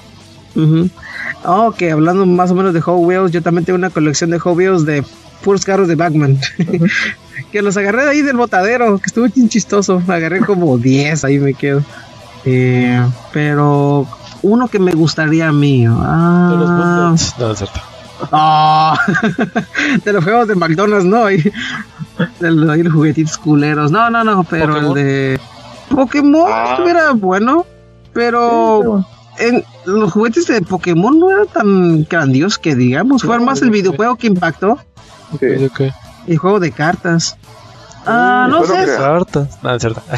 Oh, que hablando más o menos de Hot Wheels, yo también tengo una colección de Hot Wheels de puros carros de Batman. que los agarré de ahí del botadero, que estuvo bien chistoso. Agarré como 10, ahí me quedo. Eh, pero uno que me gustaría a mí. De los Ah, Bullets. No, es cierto. Ah, de los juegos de McDonald's, no. Y, de los, los juguetitos culeros. No, no, no, pero Pokémon. el de Pokémon Ah. estuviera bueno. Pero en los juguetes de Pokémon no eran tan grandiosos que digamos. Fue No, más el videojuego que impactó. Sí. Ok, ok. El juego de cartas. Ah, no sé. Cartas. No, es cierto.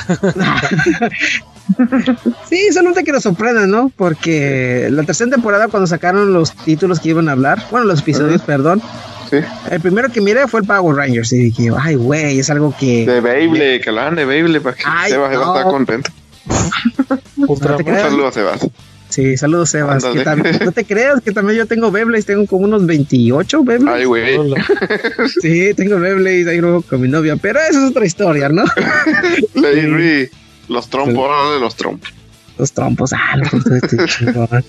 Sí, solamente que nos sorprenden, ¿no? Porque la tercera temporada cuando sacaron los títulos que iban a hablar, bueno, los episodios, perdón, Sí. el primero que miré fue el Power Rangers y dije, ay, güey, es algo que... De Beyblade, que de Beyblade para que Ay, Sebas iba a no. estar contento. Un saludo a Sebas. Sí, saludos Sebas. que Ándale. también- no te creas que también yo tengo Beyblades, tengo como unos 28 Beyblades. Ay, güey. Sí, tengo Beyblades ahí luego con mi novia, pero esa es otra historia, ¿no? Lady Los trompos, órale, los trompos. Los trompos, ah, los trompos, este chingón.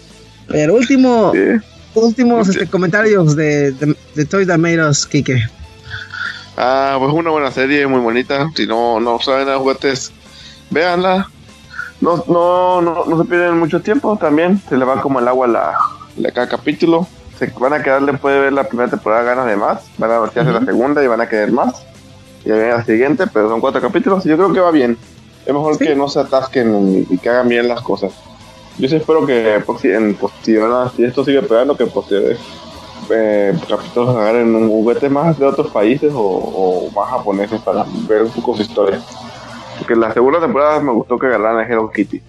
Pero último, Sí. últimos este, comentarios de, de, de Toys That Made Us, Kike. Ah, pues una buena serie, muy bonita. Si no, no saben a juguetes, véanla. No, no, no, no se pierden mucho tiempo también. Se le va como el agua a la, la- cada capítulo. Se van a quedar después de ver la primera temporada ganas de más. Van a ver si hace la segunda y van a querer más. Y viene la siguiente, pero son cuatro capítulos y yo creo que va bien. Es mejor Sí. que no se atasquen y que hagan bien las cosas. Yo sí espero que posi- en posterior, si esto sigue pegando, que posteriores eh, capítulos agarren un juguete más de otros países o, o más japoneses para ver un poco su historia. Porque la segunda temporada me gustó que agarraran a Hello Kitty.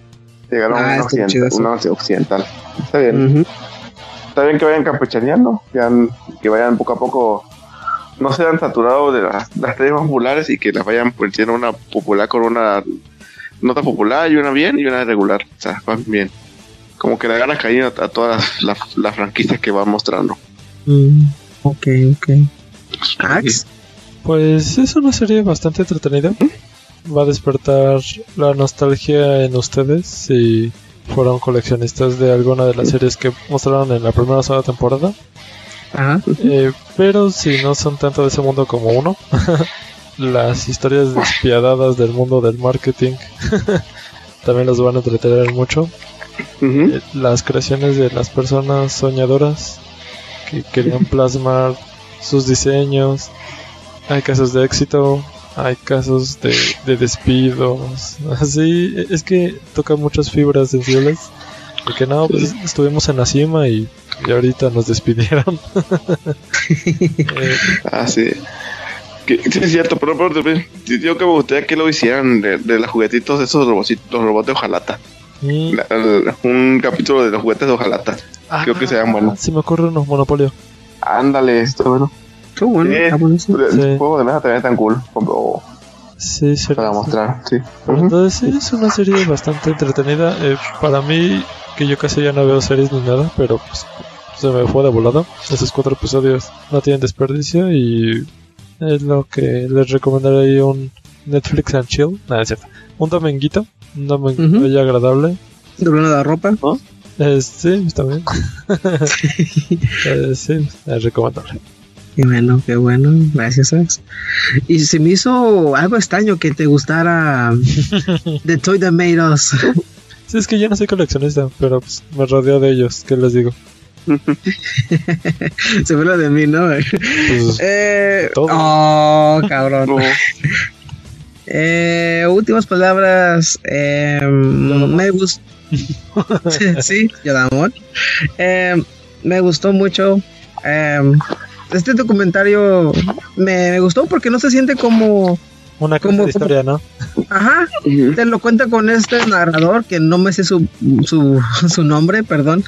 Llegaron Ah, una, estuvo chido occidental, una occidental. Está bien. Está bien que vayan campechaneando, que, han- que vayan poco a poco, no sean saturados de las, las series más populares y que las vayan poniendo una popular con una nota popular y una bien y una regular. O sea, van bien. Como que le ganas cariño a, a todas las, las- las franquicias que van mostrando. Mm, ok, ok. Ax, Pues es una serie bastante entretenida. Va a despertar la nostalgia en ustedes si fueron coleccionistas de alguna de las series que mostraron en la primera o segunda temporada. ajá. Eh, pero si no son tanto de ese mundo como uno, las historias despiadadas del mundo del marketing también los van a entretener mucho. Eh, las creaciones de las personas soñadoras que querían plasmar sus diseños. Hay casos de éxito, hay casos de, de despidos. Así, es que toca muchas fibras sensibles. De que no, pues estuvimos en la cima y, y ahorita nos despidieron. Eh, Ah, sí. Que- sí, es cierto, pero, pero también, yo que me gustaría que lo hicieran de, de los juguetitos de esos robocitos, los robots de hojalata. La- el- un capítulo de los juguetes de hojalata. Creo que sean buenos. Ah, Se me ocurre uno, Monopolio. Ándale, esto bueno. Qué bueno, Sí. está buenísimo. El Sí. juego de mesa también es tan cool como Sí, sí. para mostrar, sí. Entonces sí, es una serie bastante entretenida. Eh, para mí, que yo casi ya no veo series ni nada, pero pues se me fue de volado. Esos cuatro episodios no tienen desperdicio y es lo que les recomendaría un Netflix and Chill. Nada, es cierto. Un dominguito, un dominguito Ujú. ya agradable. Doblando la ropa. Eh, sí, está bien. Eh, sí, es recomendable. Qué bueno, qué bueno. Gracias, Ax. Y se me hizo algo extraño que te gustara The Toy That Made Us. Sí, es que yo no soy coleccionista, pero pues, me rodeo de ellos. ¿Qué les digo? se fue lo de mí, ¿no? Pues, Eh, Todo. oh, cabrón. No, Eh, últimas palabras. Eh, me gustó. sí, Yodamon. Eh, me gustó mucho. Este documentario me, me gustó porque no se siente como. una cosa ¿cómo- de historia, ¿no? Ajá, te lo cuenta con este narrador que no me sé su, su, su nombre, perdón.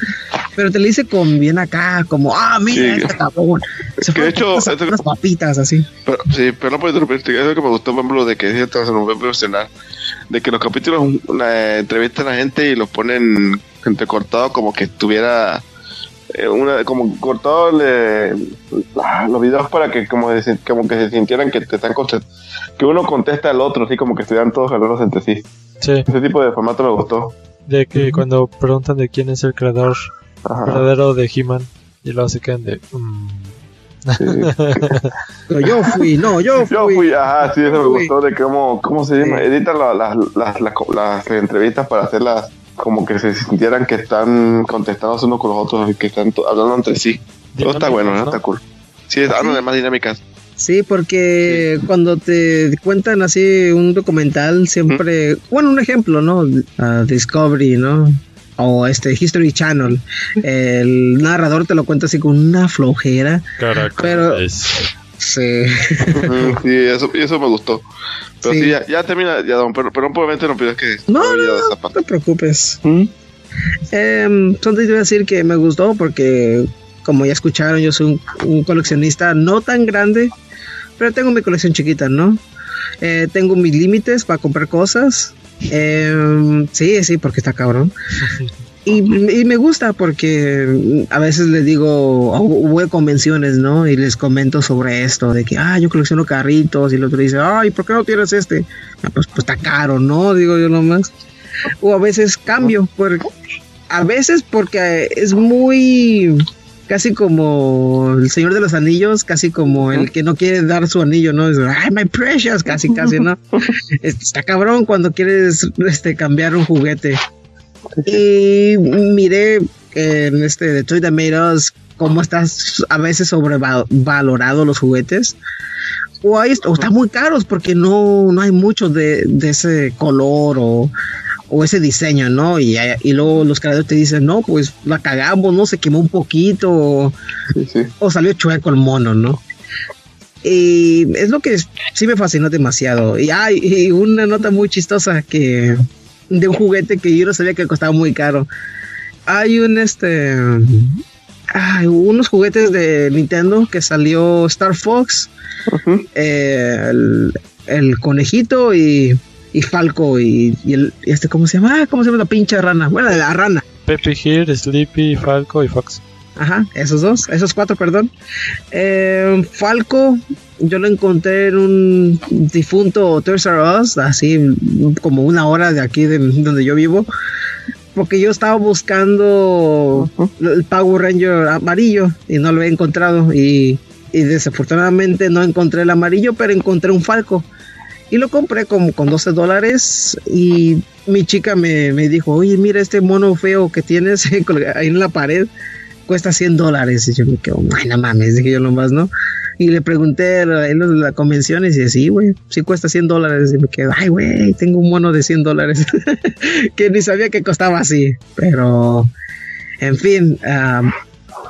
Pero te lo dice con bien acá, como, ah, mira, Sí. este cabrón. Se Que fue de hecho, a esto- unas papitas así. Pero, sí, pero no puedo interrumpirte. Es lo que me gustó, por ejemplo, de que se nos. De que los capítulos entrevistan a gente y los ponen entrecortados como que estuviera una como cortado le- los videos para que como, se- como que se sintieran que te están que uno contesta al otro así como que estuvieran todos hablando entre sí Sí, ese tipo de formato me gustó de que cuando preguntan de quién es el creador Ajá, verdadero de He-Man y luego se quedan de. mm, sí. Pero yo fui, no, yo fui. Yo fui, ajá, sí, eso me Fui. gustó de cómo, cómo se llama, Sí. editan la- las, las, las, las entrevistas para hacerlas como que se sintieran que están contestados unos con los otros y que están to- hablando entre sí. Todo está bueno, ¿no? ¿no? Está cool. Sí, hablan de más dinámicas. Sí, porque cuando te cuentan así un documental, siempre, bueno, un ejemplo, ¿no? Ah, Discovery, ¿no? O este History Channel, el narrador te lo cuenta así con una flojera. Pero- Sí. Sí, eso, y eso me gustó. Pero sí, Sí. ya, ya termina, ya, don, pero, pero obviamente no pidas que No, no, te preocupes. ¿Mm? Eh, solo iba a decir que me gustó porque, como ya escucharon, yo soy un, un coleccionista no tan grande, pero tengo mi colección chiquita, ¿no? Eh, tengo mis límites para comprar cosas. Eh, sí, sí, porque está cabrón. Y, y me gusta porque a veces les digo, voy a convenciones, ¿no? Y les comento sobre esto, de que, ah, yo colecciono carritos, y el otro dice, ay, ¿por qué no tienes este? Ah, pues, pues está caro, ¿no? Digo yo nomás. O a veces cambio, por, a veces porque es muy casi como el Señor de los Anillos, casi como el que no quiere dar su anillo, ¿no? Es, ay, my precious, casi, casi, ¿no? Está cabrón cuando quieres este, cambiar un juguete. Y miré en este de Toy Tomatoes cómo estás a veces sobrevalorado los juguetes. O, ahí, o están muy caros porque no, no hay mucho de, de ese color o o ese diseño, ¿no? Y, y luego los creadores te dicen, no, pues la cagamos, ¿no? Se quemó un poquito o, salió chueco el mono, ¿no? Y es lo que sí me fascinó demasiado. Y hay una nota muy chistosa que de un juguete que yo no sabía que costaba muy caro. Hay un este hay unos juguetes de Nintendo que salió Star Fox, eh, el, el, conejito y y Falco y, el, este, ¿cómo se llama? Ah, ¿Cómo se llama la pinche rana? Bueno, la rana. Peppy Here, Sleepy, Falco y Fox. Ajá, esos dos, esos cuatro, perdón. Eh, Falco, yo lo encontré en un difunto Toys R Us, así como una hora de aquí de donde yo vivo. Porque yo estaba buscando el Power Ranger amarillo y no lo he encontrado. Y, y desafortunadamente no encontré el amarillo, pero encontré un Falco. Y lo compré como con 12 dólares y mi chica me, dijo, oye, mira este mono feo que tienes ahí en la pared, cuesta 100 dólares. Y yo me quedo, ay, no mames, dije yo nomás, ¿no? Y le pregunté a la, convención y dice, sí, güey, sí cuesta 100 dólares. Y me quedo, ay, güey, tengo un mono de 100 dólares que ni sabía que costaba así. Pero, en fin, um,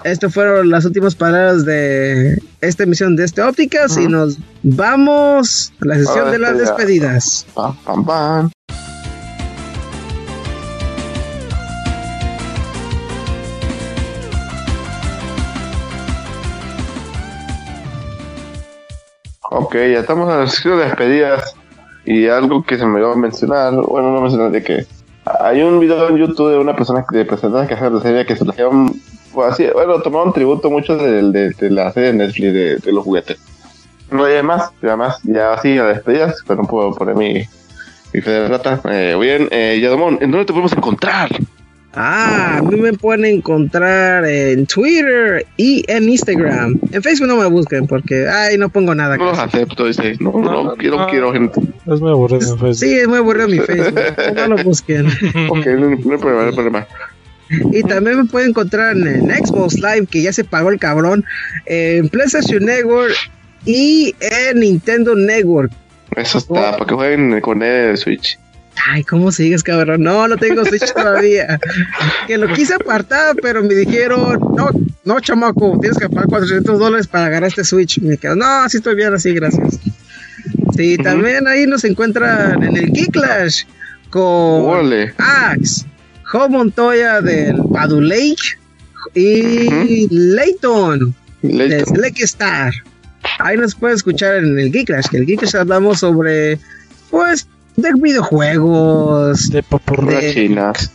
estas fueron las últimas palabras de esta emisión de este Ópticas y nos vamos a la sesión de las despedidas. Ok, ya estamos en la sesión de despedidas y algo que se me va a mencionar, bueno, no mencionar de que hay un video en YouTube de una persona de personajes que hace de serie que se le llaman pues así, bueno, tomaron tributo mucho de, de, la serie de Netflix de, los juguetes. No hay más, además, ya así a despedidas, pero no puedo poner mi, mi fe de rata. Eh, bien, eh, Yadomón, ¿en dónde te podemos encontrar? Ah, a mí me pueden encontrar en Twitter y en Instagram. En Facebook no me busquen porque, ay, no pongo nada. No los acepto, dice. No, no, no quiero, quiero gente. Es muy aburrido mi Facebook. Sí, es muy aburrido mi Facebook. no lo busquen. ok, no, no hay problema, no hay problema. Y también me pueden encontrar en, Xbox Live, que ya se pagó el cabrón, en PlayStation Network y en Nintendo Network. Eso está, para que jueguen con el Switch. Ay, ¿cómo sigues, cabrón? No, no tengo Switch todavía. que lo quise apartar, pero me dijeron, no, no, chamaco, tienes que pagar 400 dólares para agarrar este Switch. Me quedo, no, así estoy bien, así, gracias. Sí, también ahí nos encuentran en el Geeklash con Axe, Jo Montoya del Padu Lake y Layton de Select Star. Ahí nos puede escuchar en el Geeklash, que el Geeklash hablamos sobre, pues, de videojuegos, de popurrachinas.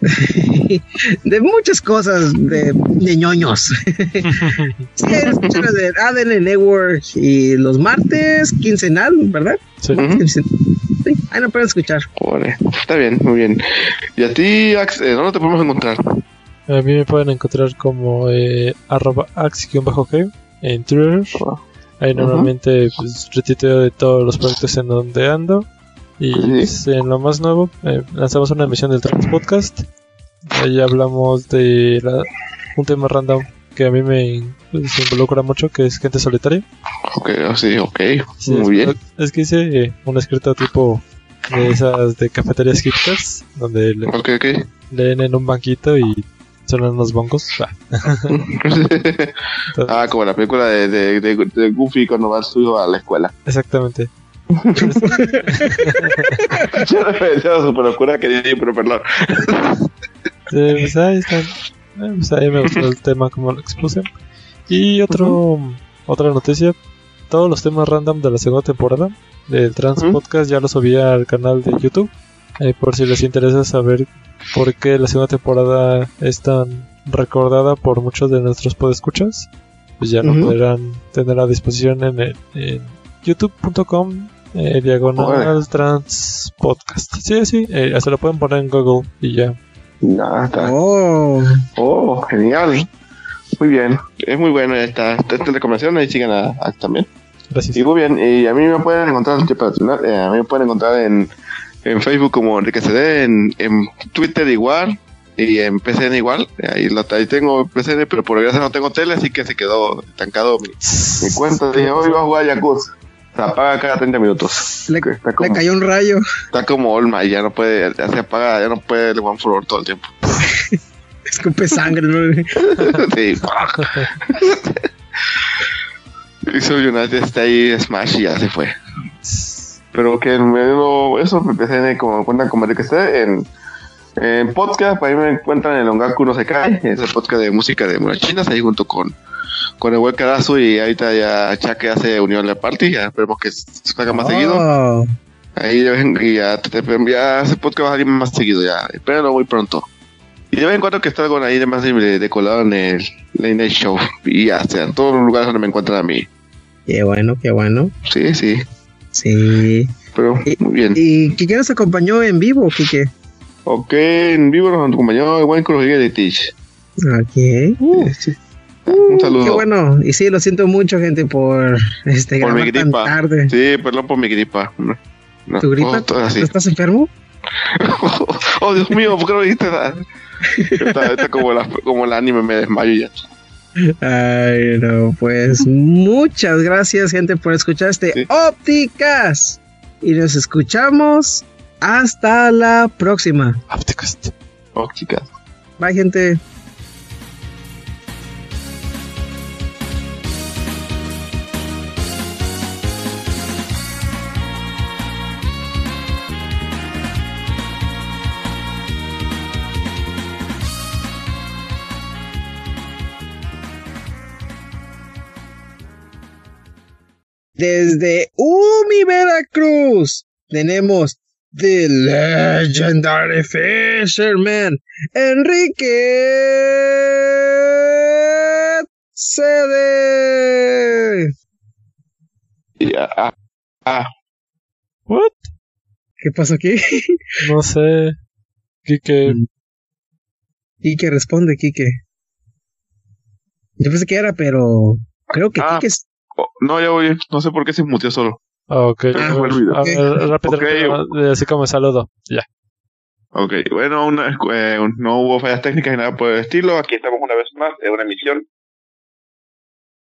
de muchas cosas de, de ñoños. sí, de ADN Network y los martes quincenal, ¿verdad? Sí. ahí no pueden escuchar. está bien, muy bien. ¿Y a ti, Ax, eh, dónde te podemos encontrar? A mí me pueden encontrar como eh, arroba ax-g en Twitter. Ahí normalmente pues, de todos los proyectos en donde ando. Y pues, en lo más nuevo, eh, lanzamos una emisión del Trans Podcast. Ahí hablamos de un tema random que a mí me pues, involucra mucho, que es gente solitaria. Ok, sí, ok, muy bien. Es que hice eh, un escrito tipo de esas de cafeterías hipsters, donde leen en un banquito y suenan unos bongos. ah, como la película de, de, de, Goofy cuando va suyo a la escuela. Exactamente. Yo super locura que dije, pero perdón. pues ahí está. Eh, pues ahí me gustó el tema como lo expuse. Y otro, otra noticia. Todos los temas random de la segunda temporada del Trans Podcast ya los subí al canal de YouTube. Eh, por si les interesa saber por qué la segunda temporada es tan recordada por muchos de nuestros podescuchas, pues ya lo podrán tener a disposición en, en youtube.com eh, diagonal trans podcast. Sí, sí, eh, hasta lo pueden poner en Google y ya. Está. Oh, Oh, genial. Muy bien. Es muy bueno esta, esta recomendación. Ahí sigan a, a también. Gracias. Y muy bien. Y a mí me pueden encontrar, eh, a mí me pueden encontrar en, en Facebook como Enrique CD, en, en Twitter igual. Y en PCN igual, ahí, lo, ahí tengo PCN, pero por desgracia no tengo tele, así que se quedó estancado mi, mi cuenta. Dije, hoy voy a jugar Yakuza. Se apaga cada 30 minutos. le, cayó un rayo. está como Olma y ya no puede, ya se apaga, ya no puede el One for All todo el tiempo. Escupe sangre, ¿no? sí. Hizo United está ahí Smash y ya se fue. Pero que me dio eso, me empecé en, como cuentan como que esté en, en podcast, ahí me encuentran en el Ongaku no se cae, es el podcast de música de Murachinas, ahí junto con, con el buen Carazo y ahorita ya Chaque hace unión de la party, ya esperemos que se haga más seguido. Oh, Ahí de vez en- y ya, te- ya ese podcast va a salir más seguido, ya, espérenlo muy pronto. Y de vez en cuando que está algo ahí de más de, de colado en el Late Night Show, y ya, o sea, en todos los lugares donde me encuentran a mí. qué bueno, qué bueno. Sí, sí, Sí. pero Y- muy bien. ¿Y Kike nos acompañó en vivo, Kike? Ok, en vivo nos acompañó el buen Rodríguez de Teach. Ok. Sí. Un saludo. Uh, Qué bueno. Y sí, lo siento mucho, gente, por este Por mi tan gripa. tarde. Sí, perdón por mi gripa. No, ¿Tu gripa? oh. ¿Estás enfermo? oh, Dios mío, ¿por qué no dijiste nada? Está, está como, la, como el anime, me desmayo ya. Ay, no, pues muchas gracias, gente, por escuchar este Sí. Ópticas. Y nos escuchamos hasta la próxima. Opticast. Oh, chicas. Bye, gente. Desde Umi, Veracruz, tenemos The Legendary Fisherman, Enrique CD. Y, ah, ah, What? ¿Qué pasó aquí? No sé. Kike. Quique responde, Quique. Yo pensé que era, pero creo que Ah. Quique. Oh, no, ya voy. No sé por qué se muteó solo. Ah, ok. A ver, olvidó. a ver, rápido, así como saludo. Ya. Ok, bueno, una, eh, no hubo fallas técnicas ni nada por el estilo. Aquí estamos una vez más en una emisión.